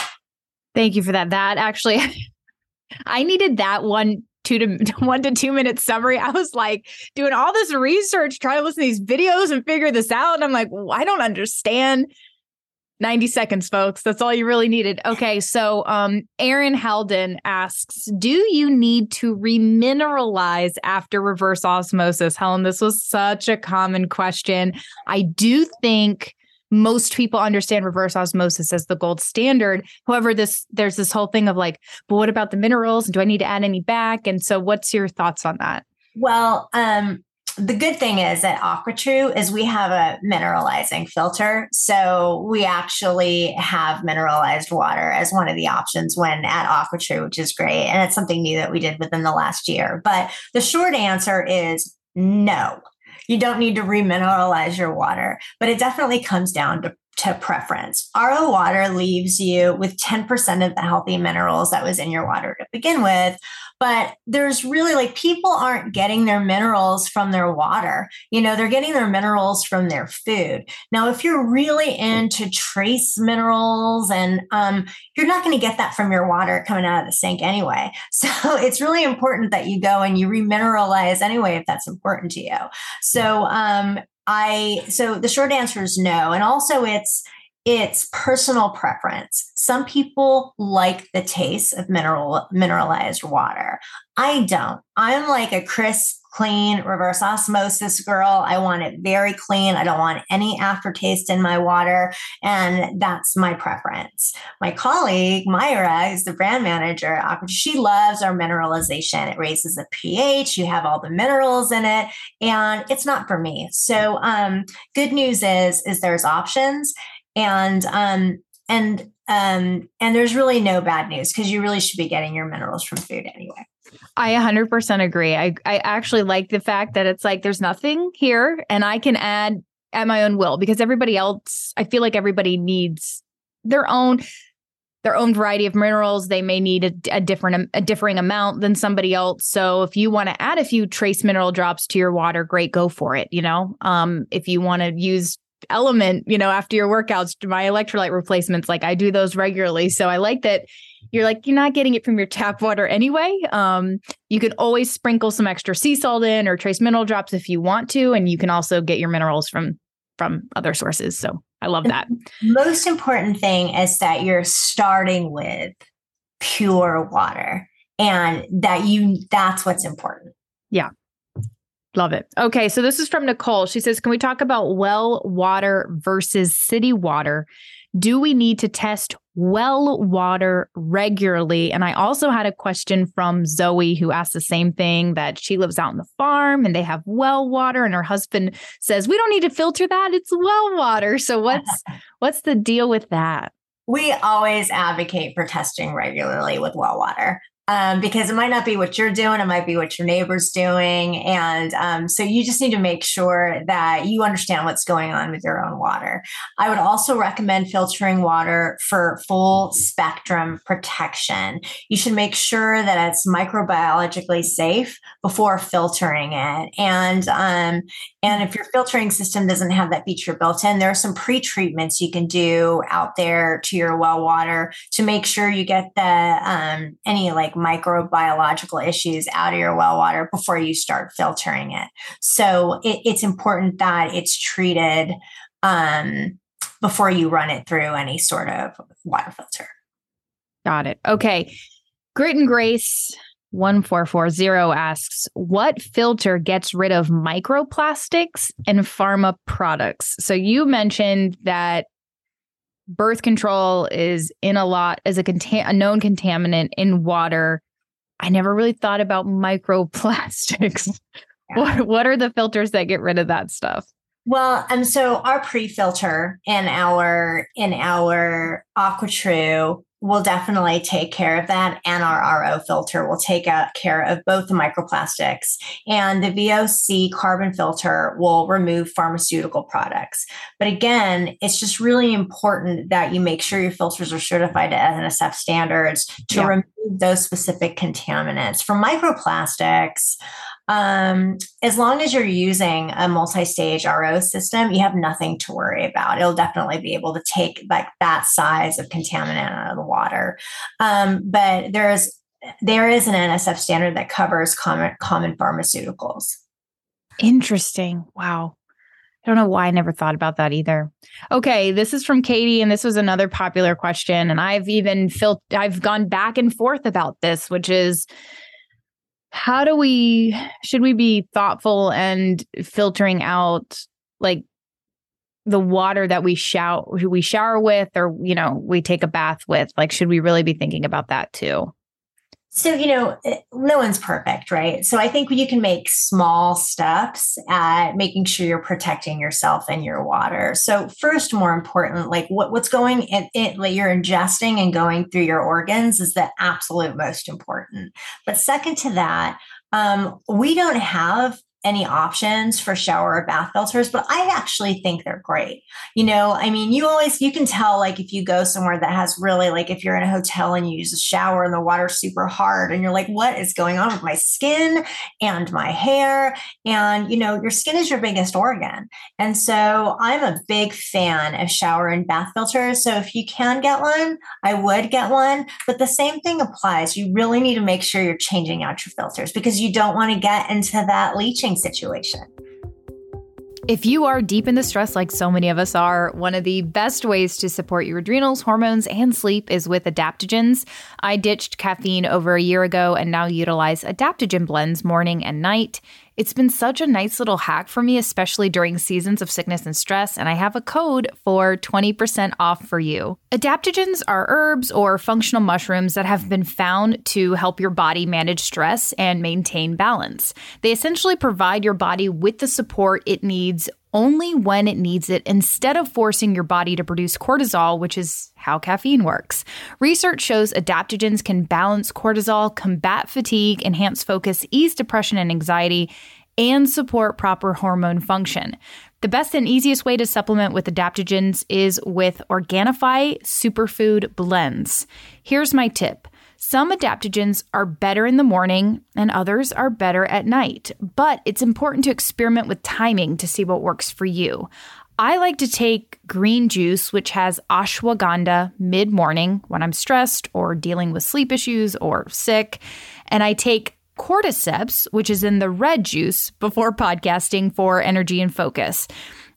Thank you for that. That actually, I needed that one two to one to two minute summary. I was like doing all this research, trying to listen to these videos and figure this out. And I'm like, well, I don't understand. 90 seconds, folks. That's all you really needed. Okay. So um Aaron Halden asks, do you need to remineralize after reverse osmosis? Helen, this was such a common question. I do think most people understand reverse osmosis as the gold standard. However, this there's this whole thing of like, but what about the minerals? Do I need to add any back? And so what's your thoughts on that? Well, um, the good thing is at AquaTru is we have a mineralizing filter. So we actually have mineralized water as one of the options when at AquaTru, which is great. And it's something new that we did within the last year. But the short answer is no you don't need to remineralize your water, but it definitely comes down to to preference. RO water leaves you with 10% of the healthy minerals that was in your water to begin with, but there's really like people aren't getting their minerals from their water. You know, they're getting their minerals from their food. Now, if you're really into trace minerals and um, you're not going to get that from your water coming out of the sink anyway. So it's really important that you go and you remineralize anyway if that's important to you. So um, I so the short answer is no. And also it's it's personal preference. Some people like the taste of mineral mineralized water. I don't. I'm like a crisp, clean reverse osmosis girl. I want it very clean. I don't want any aftertaste in my water. And that's my preference. My colleague, Myra, is the brand manager. She loves our mineralization. It raises the pH. You have all the minerals in it. And it's not for me. So um, good news is, is there's options and um and um and there's really no bad news because you really should be getting your minerals from food anyway. I 100% agree. I I actually like the fact that it's like there's nothing here and I can add at my own will because everybody else I feel like everybody needs their own their own variety of minerals. They may need a, a, different a differing amount than somebody else. So if you want to add a few trace mineral drops to your water great go for it you know? Um if you want to use LMNT, you know, after your workouts, my electrolyte replacements, like I do those regularly. So I like that you're like, you're not getting it from your tap water anyway. Um, you can always sprinkle some extra sea salt in or trace mineral drops if you want to. And you can also get your minerals from from other sources. So I love that. Most important thing is that you're starting with pure water and that you that's what's important. Yeah. Love it. Okay. So this is from Nicole. She says, Can we talk about well water versus city water? Do we need to test well water regularly? And I also had a question from Zoe who asked the same thing that she lives out on the farm and they have well water and her husband says we don't need to filter that it's well water. So what's what's the deal with that? We always advocate for testing regularly with well water um, because it might not be what you're doing, it might be what your neighbor's doing. And um, so you just need to make sure that you understand what's going on with your own water. I would also recommend filtering water for full spectrum protection. You should make sure that it's microbiologically safe before filtering it. And um, and if your filtering system doesn't have that feature built in, there are some pre treatments you can do out there to your well water to make sure you get the um, any like microbiological issues out of your well water before you start filtering it. So it, it's important that it's treated um, before you run it through any sort of water filter. Got it. Okay. Grit and Grace 1440 asks, What filter gets rid of microplastics and pharma products? So you mentioned that birth control is in a lot as a, conta- a known contaminant in water. I never really thought about microplastics. Yeah. What, what are the filters that get rid of that stuff? Well, um, so our pre-filter in our in our AquaTru will definitely take care of that. And our RO filter will take care of both the microplastics. And the VOC carbon filter will remove pharmaceutical products. But again, it's just really important that you make sure your filters are certified to NSF standards to yeah. remove those specific contaminants. For microplastics, um, as long as you're using a multi-stage RO system, you have nothing to worry about. It'll definitely be able to take like that size of contaminant out of the water. Um, but there's there is an NSF standard that covers common common pharmaceuticals. Interesting. Wow. I don't know why I never thought about that either. Okay, this is from Katie, and this was another popular question. And I've even felt I've gone back and forth about this, which is how do we should we be thoughtful and filtering out like the water that we shower we shower with or you know we take a bath with? Like should we really be thinking about that too so, you know, eh, no one's perfect, right? So I think you can make small steps at making sure you're protecting yourself and your water. So first, more important, like what, what's going in it, like you're ingesting and going through your organs is the absolute most important. But second to that, um, we don't have any options for shower or bath filters, but I actually think they're great. You know, I mean, you always you can tell like if you go somewhere that has really like if you're in a hotel and you use a shower and the water's super hard and you're like, what is going on with my skin and my hair? And you know, your skin is your biggest organ. And so I'm a big fan of shower and bath filters. So if you can get one, I would get one. But the same thing applies. You really need to make sure you're changing out your filters because you don't want to get into that leaching situation. If you are deep in the stress like so many of us are, one of the best ways to support your adrenals, hormones, and sleep is with adaptogens. I ditched caffeine over a year ago and now utilize adaptogen blends morning and night. It's been such a nice little hack for me, especially during seasons of sickness and stress, and I have a code for 20% off for you. Adaptogens are herbs or functional mushrooms that have been found to help your body manage stress and maintain balance. They essentially provide your body with the support it needs only when it needs it instead of forcing your body to produce cortisol, which is how caffeine works. Research shows adaptogens can balance cortisol, combat fatigue, enhance focus, ease depression and anxiety, and support proper hormone function. The best and easiest way to supplement with adaptogens is with Organifi Superfood Blends. Here's my tip. Some adaptogens are better in the morning and others are better at night, but it's important to experiment with timing to see what works for you. I like to take green juice, which has ashwagandha mid morning when I'm stressed or dealing with sleep issues or sick. And I take cordyceps, which is in the red juice, before podcasting for energy and focus.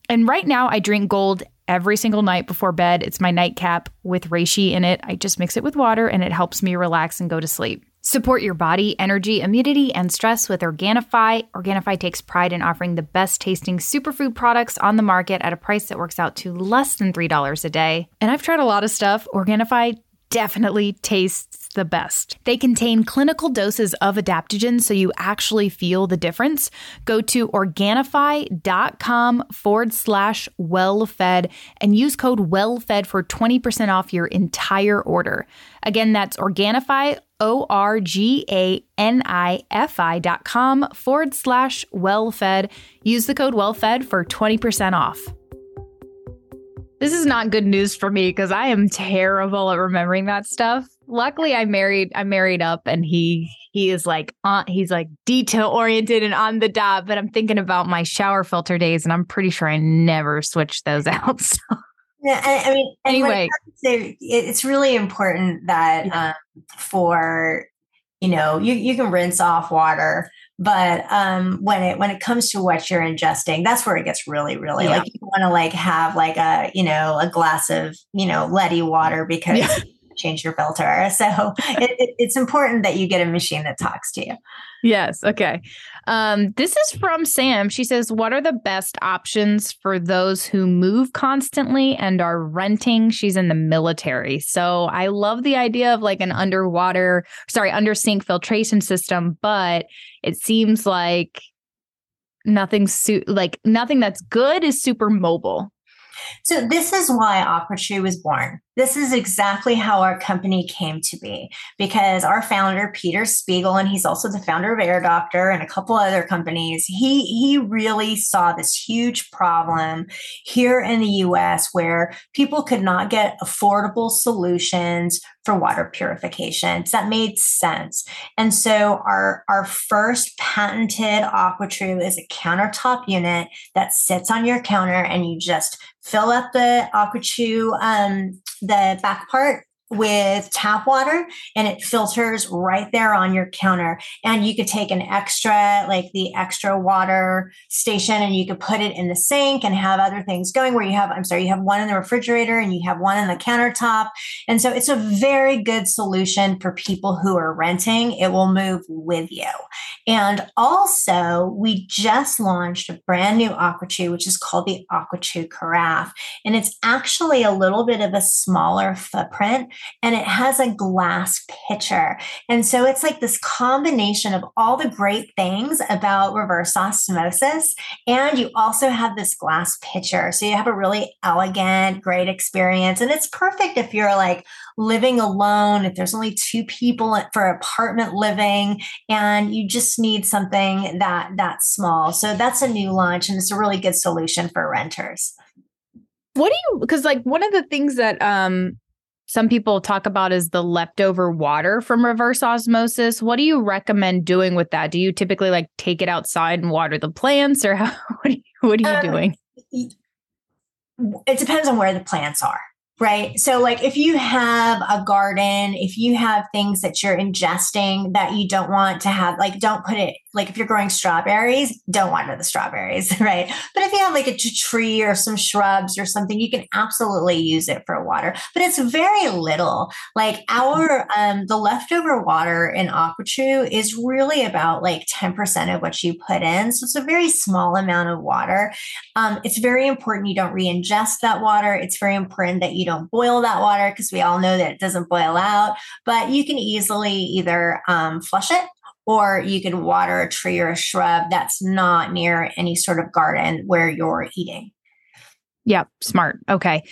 And right now, I drink gold every single night before bed. It's my nightcap with reishi in it. I just mix it with water and it helps me relax and go to sleep. Support your body, energy, immunity, and stress with Organifi. Organifi takes pride in offering the best tasting superfood products on the market at a price that works out to less than $3 a day. And I've tried a lot of stuff. Organifi definitely tastes the best. They contain clinical doses of adaptogens so you actually feel the difference. Go to Organifi.com forward slash well fed and use code well fed for 20% off your entire order. Again, that's Organifi, O R G A N I F I dot com forward slash well fed. Use the code well fed for 20% off. This is not good news for me because I am terrible at remembering that stuff. Luckily, I married I married up and he he is like on he's like detail oriented and on the dot. But I'm thinking about my shower filter days and I'm pretty sure I never switched those out. So. Yeah, I, I mean, anyway, it it's really important that um, for you know you you can rinse off water but um, when it when it comes to what you're ingesting that's where it gets really really yeah. like you want to like have like a you know a glass of you know leady water because yeah. Change your filter so it, it, it's important that you get a machine that talks to you yes okay um, this is from Sam. She says, What are the best options for those who move constantly and are renting? She's in the military. So I love the idea of like an underwater, sorry, under sink filtration system, but it seems like nothing su- like nothing that's good is super mobile. So this is why AquaTru was born. This is exactly how our company came to be because our founder Peter Spiegel and he's also the founder of Air Doctor and a couple other companies. He he really saw this huge problem here in the US where people could not get affordable solutions for water purification. So that made sense. And so our our first patented AquaTru is a countertop unit that sits on your counter and you just fill up the AquaTru um, the back part with tap water and it filters right there on your counter. And you could take an extra, like the extra water station, and you could put it in the sink and have other things going where you have, I'm sorry, you have one in the refrigerator and you have one in the countertop. And so it's a very good solution for people who are renting. It will move with you. And also, we just launched a brand new AquaTru, which is called the AquaTru Carafe. And it's actually a little bit of a smaller footprint and it has a glass pitcher. And so it's like this combination of all the great things about reverse osmosis. And you also have this glass pitcher. So you have a really elegant, great experience. And it's perfect if you're like living alone, if there's only two people for apartment living, and you just need something that that's small. So that's a new launch and it's a really good solution for renters what do you because like one of the things that um some people talk about is the leftover water from reverse osmosis. What do you recommend doing with that? Do you typically like take it outside and water the plants or how, what are you, what are you um, doing? It depends on where the plants are right? So, like if you have a garden, if you have things that you're ingesting that you don't want to have, like don't put it, like if you're growing strawberries, don't water the strawberries, right? But if you have like a tree or some shrubs or something, you can absolutely use it for water, but it's very little. Like our, um, the leftover water in AquaTru is really about like 10% of what you put in. So it's a very small amount of water. Um, it's very important you don't re ingest that water. It's very important that you don't boil that water because we all know that it doesn't boil out, but you can easily either um, flush it or you can water a tree or a shrub that's not near any sort of garden where you're eating. Yep, smart. Okay.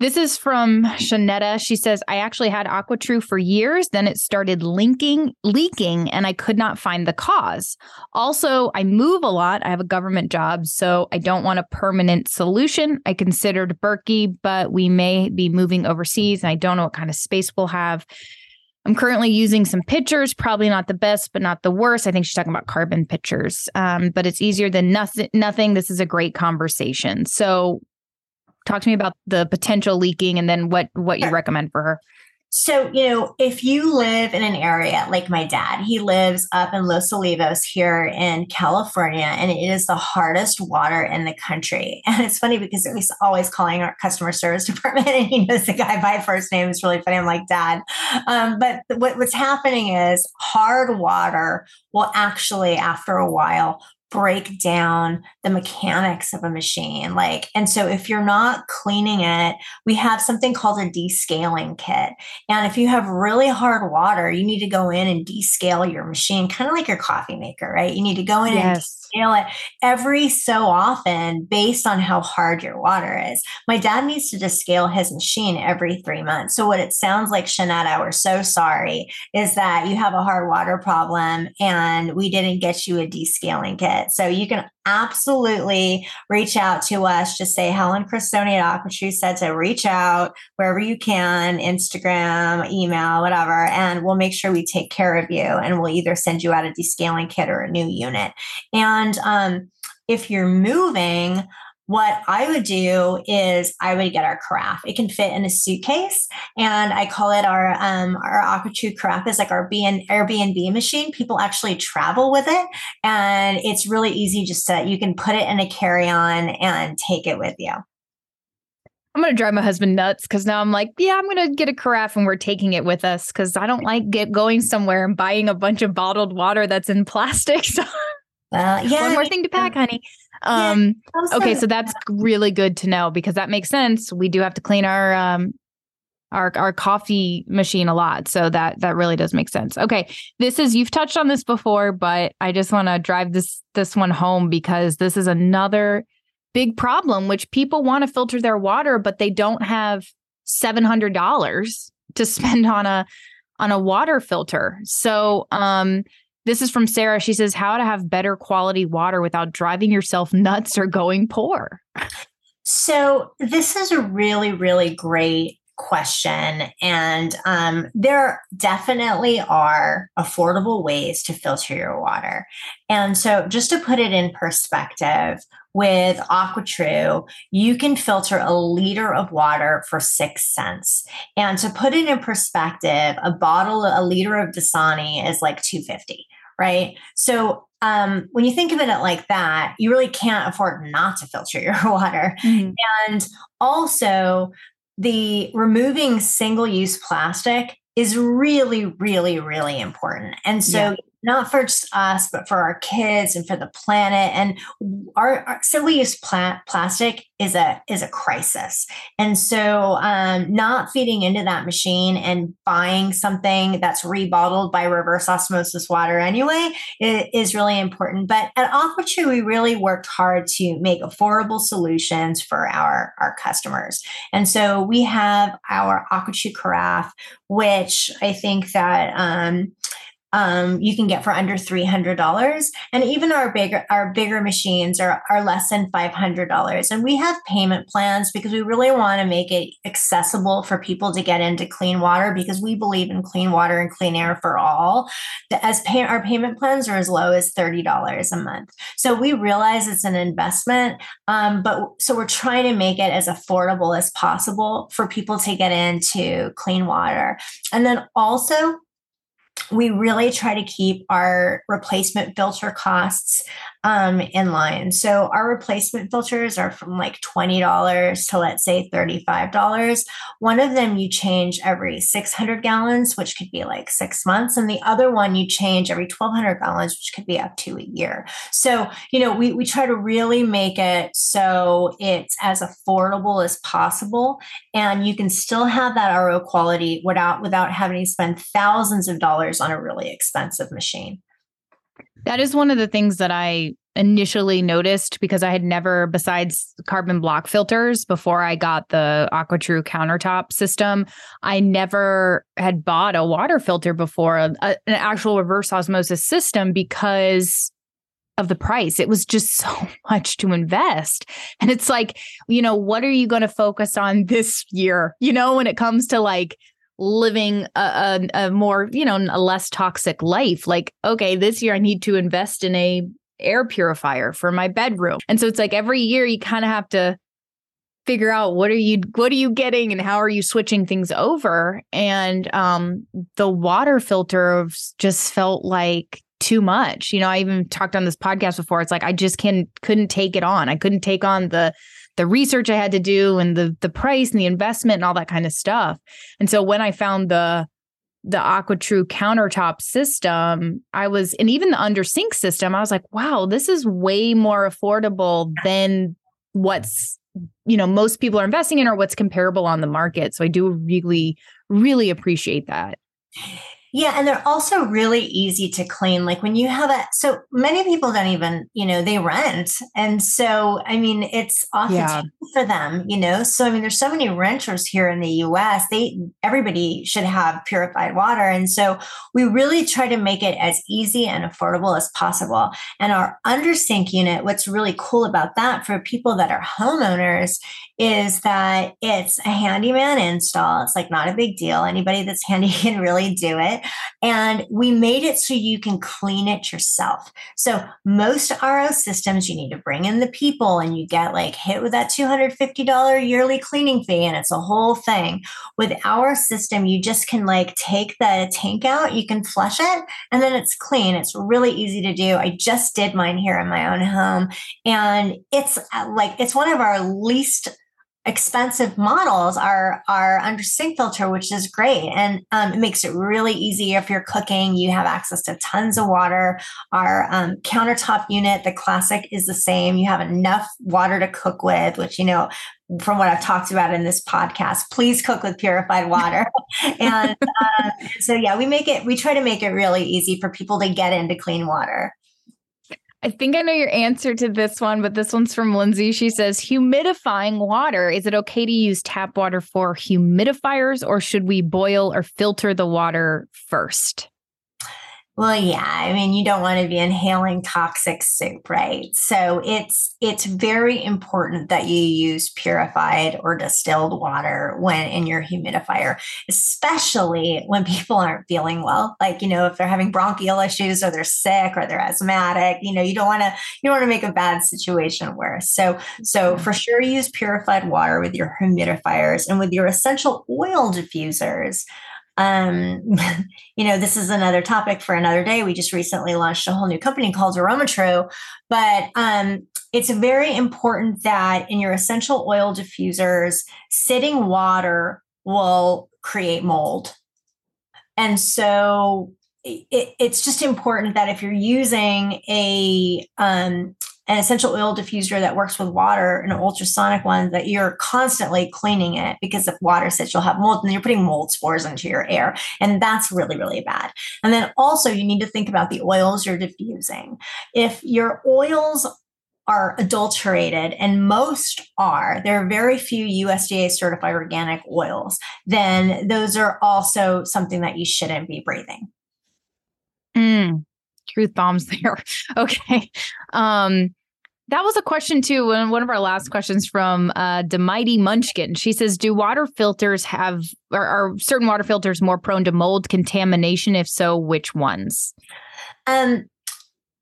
This is from Shanetta. She says, I actually had AquaTru for years. Then it started linking, leaking, and I could not find the cause. Also, I move a lot. I have a government job, so I don't want a permanent solution. I considered Berkey, but we may be moving overseas, and I don't know what kind of space we'll have. I'm currently using some pitchers, probably not the best, but not the worst. I think she's talking about carbon pitchers, um, but it's easier than nothing. Nothing. This is a great conversation. So, talk to me about the potential leaking and then what what you recommend for her So, you know, if you live in an area like my dad, he lives up in Los Olivos here in California, and it is the hardest water in the country. And it's funny because he's always calling our customer service department and he knows the guy by first name. It's really funny. I'm like, Dad. Um, but what, what's happening is hard water will actually, after a while, break down the mechanics of a machine like and so if you're not cleaning it we have something called a descaling kit and if you have really hard water you need to go in and descale your machine kind of like your coffee maker right you need to go in yes. and scale it every so often based on how hard your water is. My dad needs to descale his machine every three months. So, what it sounds like, Shanetta, we're so sorry, is that you have a hard water problem and we didn't get you a descaling kit. So, you can absolutely reach out to us. Just say Helen Crestoni at AquaTru said to reach out wherever you can, Instagram, email, whatever, and we'll make sure we take care of you and we'll either send you out a descaling kit or a new unit. And um, if you're moving, what I would do is I would get our carafe. It can fit in a suitcase, and I call it our um, our AquaTru carafe is like our BN, Airbnb machine. People actually travel with it, and it's really easy. Just to you can put it in a carry on and take it with you. I'm gonna drive my husband nuts because now I'm like, yeah, I'm gonna get a carafe and we're taking it with us because I don't like get going somewhere and buying a bunch of bottled water that's in plastic. So well, yeah, one more thing to pack, honey. Um, yeah, okay, so that's really good to know because that makes sense. We do have to clean our um our our coffee machine a lot, so that that really does make sense. Okay, this is you've touched on this before, but I just want to drive this this one home because this is another big problem which people want to filter their water but they don't have $700 to spend on a on a water filter. So, um this is from Sarah. She says, How to have better quality water without driving yourself nuts or going poor. So, this is a really, really great question. And um, there definitely are affordable ways to filter your water. And so, just to put it in perspective, with AquaTru, you can filter a liter of water for six cents. And to put it in perspective, a bottle, a liter of Dasani is like 250 right? So um, when you think of it like that, you really can't afford not to filter your water. Mm-hmm. And also, the removing single use plastic is really, really, really important. And so yeah not for just us, but for our kids and for the planet. And our, our single-use pla- plastic is a is a crisis. And so, um, not feeding into that machine and buying something that's rebottled by reverse osmosis water anyway is, really important. But at AquaTru, we really worked hard to make affordable solutions for our our customers. And so we have our AquaTru carafe, which I think that um, um, you can get for under three hundred dollars, and even our bigger our bigger machines are are less than five hundred dollars. And we have payment plans because we really want to make it accessible for people to get into clean water because we believe in clean water and clean air for all. As pay, our payment plans are as low as thirty dollars a month, so we realize it's an investment. Um, but so we're trying to make it as affordable as possible for people to get into clean water, and then also we really try to keep our replacement filter costs um, in line. So our replacement filters are from like $20 to let's say $35. One of them you change every 600 gallons, which could be like six months. And the other one you change every 1200 gallons, which could be up to a year. So, you know, we, we try to really make it so it's as affordable as possible. And you can still have that RO quality without, without having to spend thousands of dollars on a really expensive machine. That is one of the things that I initially noticed because I had never, besides carbon block filters, before I got the AquaTru countertop system, I never had bought a water filter before, a, an actual reverse osmosis system because of the price. It was just so much to invest. And it's like, you know, what are you going to focus on this year? You know, when it comes to like living a, a, a, more you know a less toxic life. Like okay this year i need to invest in a air purifier for my bedroom. And so it's like every year you kind of have to figure out what are you what are you getting and how are you switching things over? And um the water filter just felt like too much. You know i even talked on this podcast before. It's like i just can couldn't take it on. I couldn't take on the the research i had to do and the the price and the investment and all that kind of stuff. And so when i found the the AquaTru countertop system, I was, and even the under sink system, I was like, wow, this is way more affordable than what's you know most people are investing in or what's comparable on the market. So i do really really appreciate that yeah, and they're also really easy to clean. Like when you have a so many people don't even, you know, they rent. And so I mean, it's off yeah. for them, you know. So I mean, there's so many renters here in the US. They everybody should have purified water. And so we really try to make it as easy and affordable as possible. And our undersink unit, what's really cool about that for people that are homeowners is that it's a handyman install. It's like not a big deal. Anybody that's handy can really do it. And we made it so you can clean it yourself. So most RO systems, you need to bring in the people and you get like hit with that $250 yearly cleaning fee and it's a whole thing. With our system, you just can like take the tank out, you can flush it, and then it's clean. It's really easy to do. I just did mine here in my own home and it's uh, like it's one of our least expensive models are are under sink filter, which is great, and um, it makes it really easy if you're cooking. You have access to tons of water. Our um, countertop unit, the classic, is the same. You have enough water to cook with, which you know from what I've talked about in this podcast, please cook with purified water. and uh, so, yeah, we make it, we try to make it really easy for people to get into clean water. I think I know your answer to this one, but this one's from Lindsay. She says, humidifying water. Is it okay to use tap water for humidifiers or should we boil or filter the water first? Well, yeah, I mean, you don't want to be inhaling toxic soup, right? So it's it's very important that you use purified or distilled water when in your humidifier, especially when people aren't feeling well. Like, you know, if they're having bronchial issues or they're sick or they're asthmatic, you know, you don't want to you don't want to make a bad situation worse. So so mm-hmm. for sure use purified water with your humidifiers and with your essential oil diffusers um, you know, this is another topic for another day. We just recently launched a whole new company called AromaTru, but um, it's very important that in your essential oil diffusers, sitting water will create mold. And so it, it's just important that if you're using a um, an essential oil diffuser that works with water, an ultrasonic one, that you're constantly cleaning it because if water sits, you'll have mold and you're putting mold spores into your air. And that's really, really bad. And then also, you need to think about the oils you're diffusing. If your oils are adulterated, and most are, there are very few USDA certified organic oils, then those are also something that you shouldn't be breathing. Mm truth bombs there. Okay. Um, that was a question too. One of our last questions from uh, Demighty Munchkin. She says, "Do water filters have are, are certain water filters more prone to mold contamination? If so, which ones?" Um,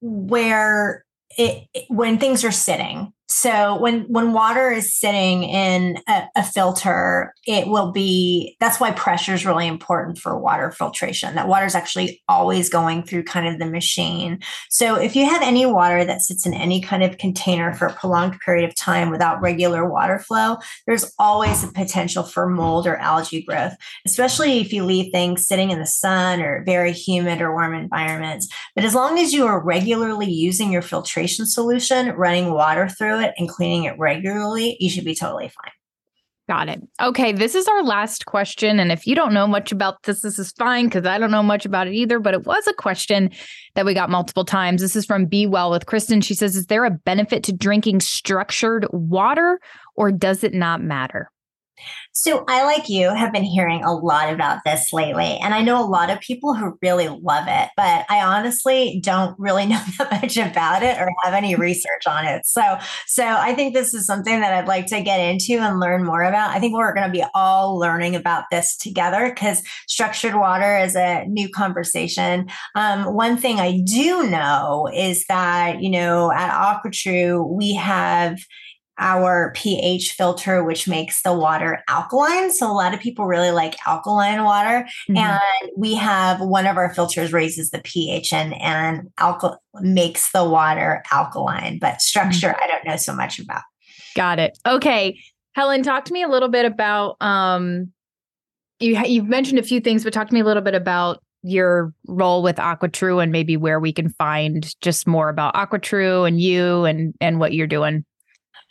where it when things are sitting, so when when water is sitting in a, a, filter it will be that's why pressure is really important for water filtration that water is actually always going through kind of the machine. So if you have any water that sits in any kind of container for a prolonged period of time without regular water flow there's always a potential for mold or algae growth especially if you leave things sitting in the sun or very humid or warm environments. But as long as you are regularly using your filtration solution running water through it and cleaning it regularly, you should be totally fine. Got it. Okay, this is our last question. And if you don't know much about this, this is fine because I don't know much about it either. But it was a question that we got multiple times. This is from Be Well with Kristen. She says, Is there a benefit to drinking structured water or does it not matter? So, I, like you, have been hearing a lot about this lately. And I know a lot of people who really love it, but I honestly don't really know that much about it or have any research on it. So, so I think this is something that I'd like to get into and learn more about. I think we're going to be all learning about this together because structured water is a new conversation. Um, one thing I do know is that, you know, at AquaTru, we have our pH filter, which makes the water alkaline. So a lot of people really like alkaline water. Mm-hmm. And we have one of our filters raises the pH and, and alkal makes the water alkaline, but structure, mm-hmm. I don't know so much about. Got it. Okay. Helen, talk to me a little bit about um you you've mentioned a few things, but talk to me a little bit about your role with AquaTru and maybe where we can find just more about AquaTru and you and and what you're doing.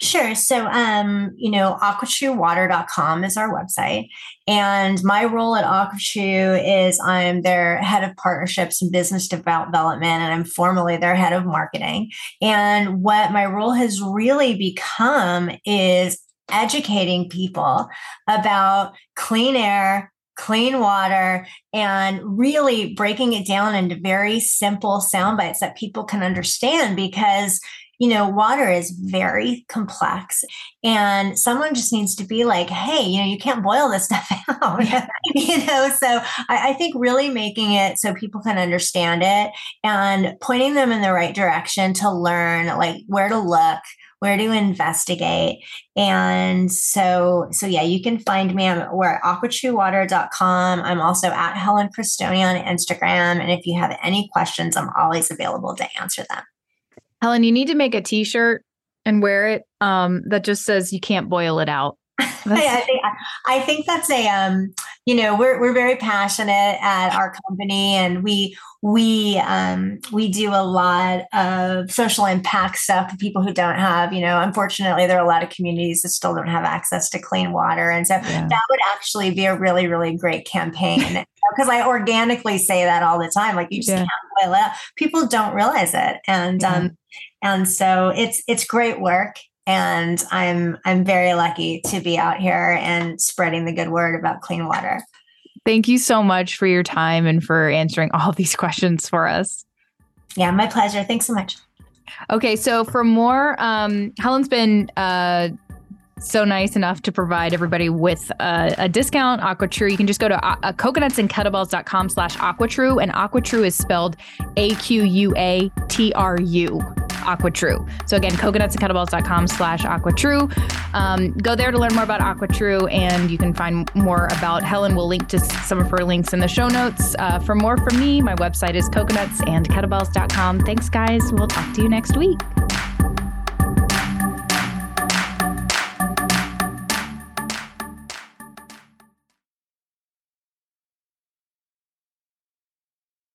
Sure. So, um, you know, aquatruwater.com is our website. And my role at AquaTru is I'm their head of partnerships and business development, and I'm formally their head of marketing. And what my role has really become is educating people about clean air, clean water, and really breaking it down into very simple sound bites that people can understand because you know, water is very complex. And someone just needs to be like, hey, you know, you can't boil this stuff out. you know, so I, I, think really making it so people can understand it and pointing them in the right direction to learn like where to look where to investigate. And so, so yeah, you can find me. I'm, we're at aquatruwater.com. I'm also at Helen Cristoni on Instagram. And if you have any questions, I'm always available to answer them. Helen, you need to make a t-shirt and wear it um, that just says you can't boil it out. I, think, I think that's a um, you know we're we're very passionate at our company and we we um, we do a lot of social impact stuff for people who don't have you know unfortunately there are a lot of communities that still don't have access to clean water and so yeah. that would actually be a really really great campaign because I organically say that all the time like you just yeah. can't boil it out. people don't realize it and yeah. um and so it's it's great work. And i'm i'm very lucky to be out here and spreading the good word about clean water. Thank you so much for your time and for answering all these questions for us. Yeah my pleasure. Thanks so much. Okay so for more um, helen's been uh, so nice enough to provide everybody with a, a discount aquatru you can just go to uh, coconutsandkettlebells.com slash aquatru and aquatru is spelled a-q-u-a-t-r-u AquaTru. So again, coconutsandkettlebells.com slash AquaTru. Um, go there to learn more about AquaTru and you can find more about Helen. We'll link to some of her links in the show notes. Uh, for more from me, my website is coconutsandkettlebells.com. Thanks, guys. We'll talk to you next week.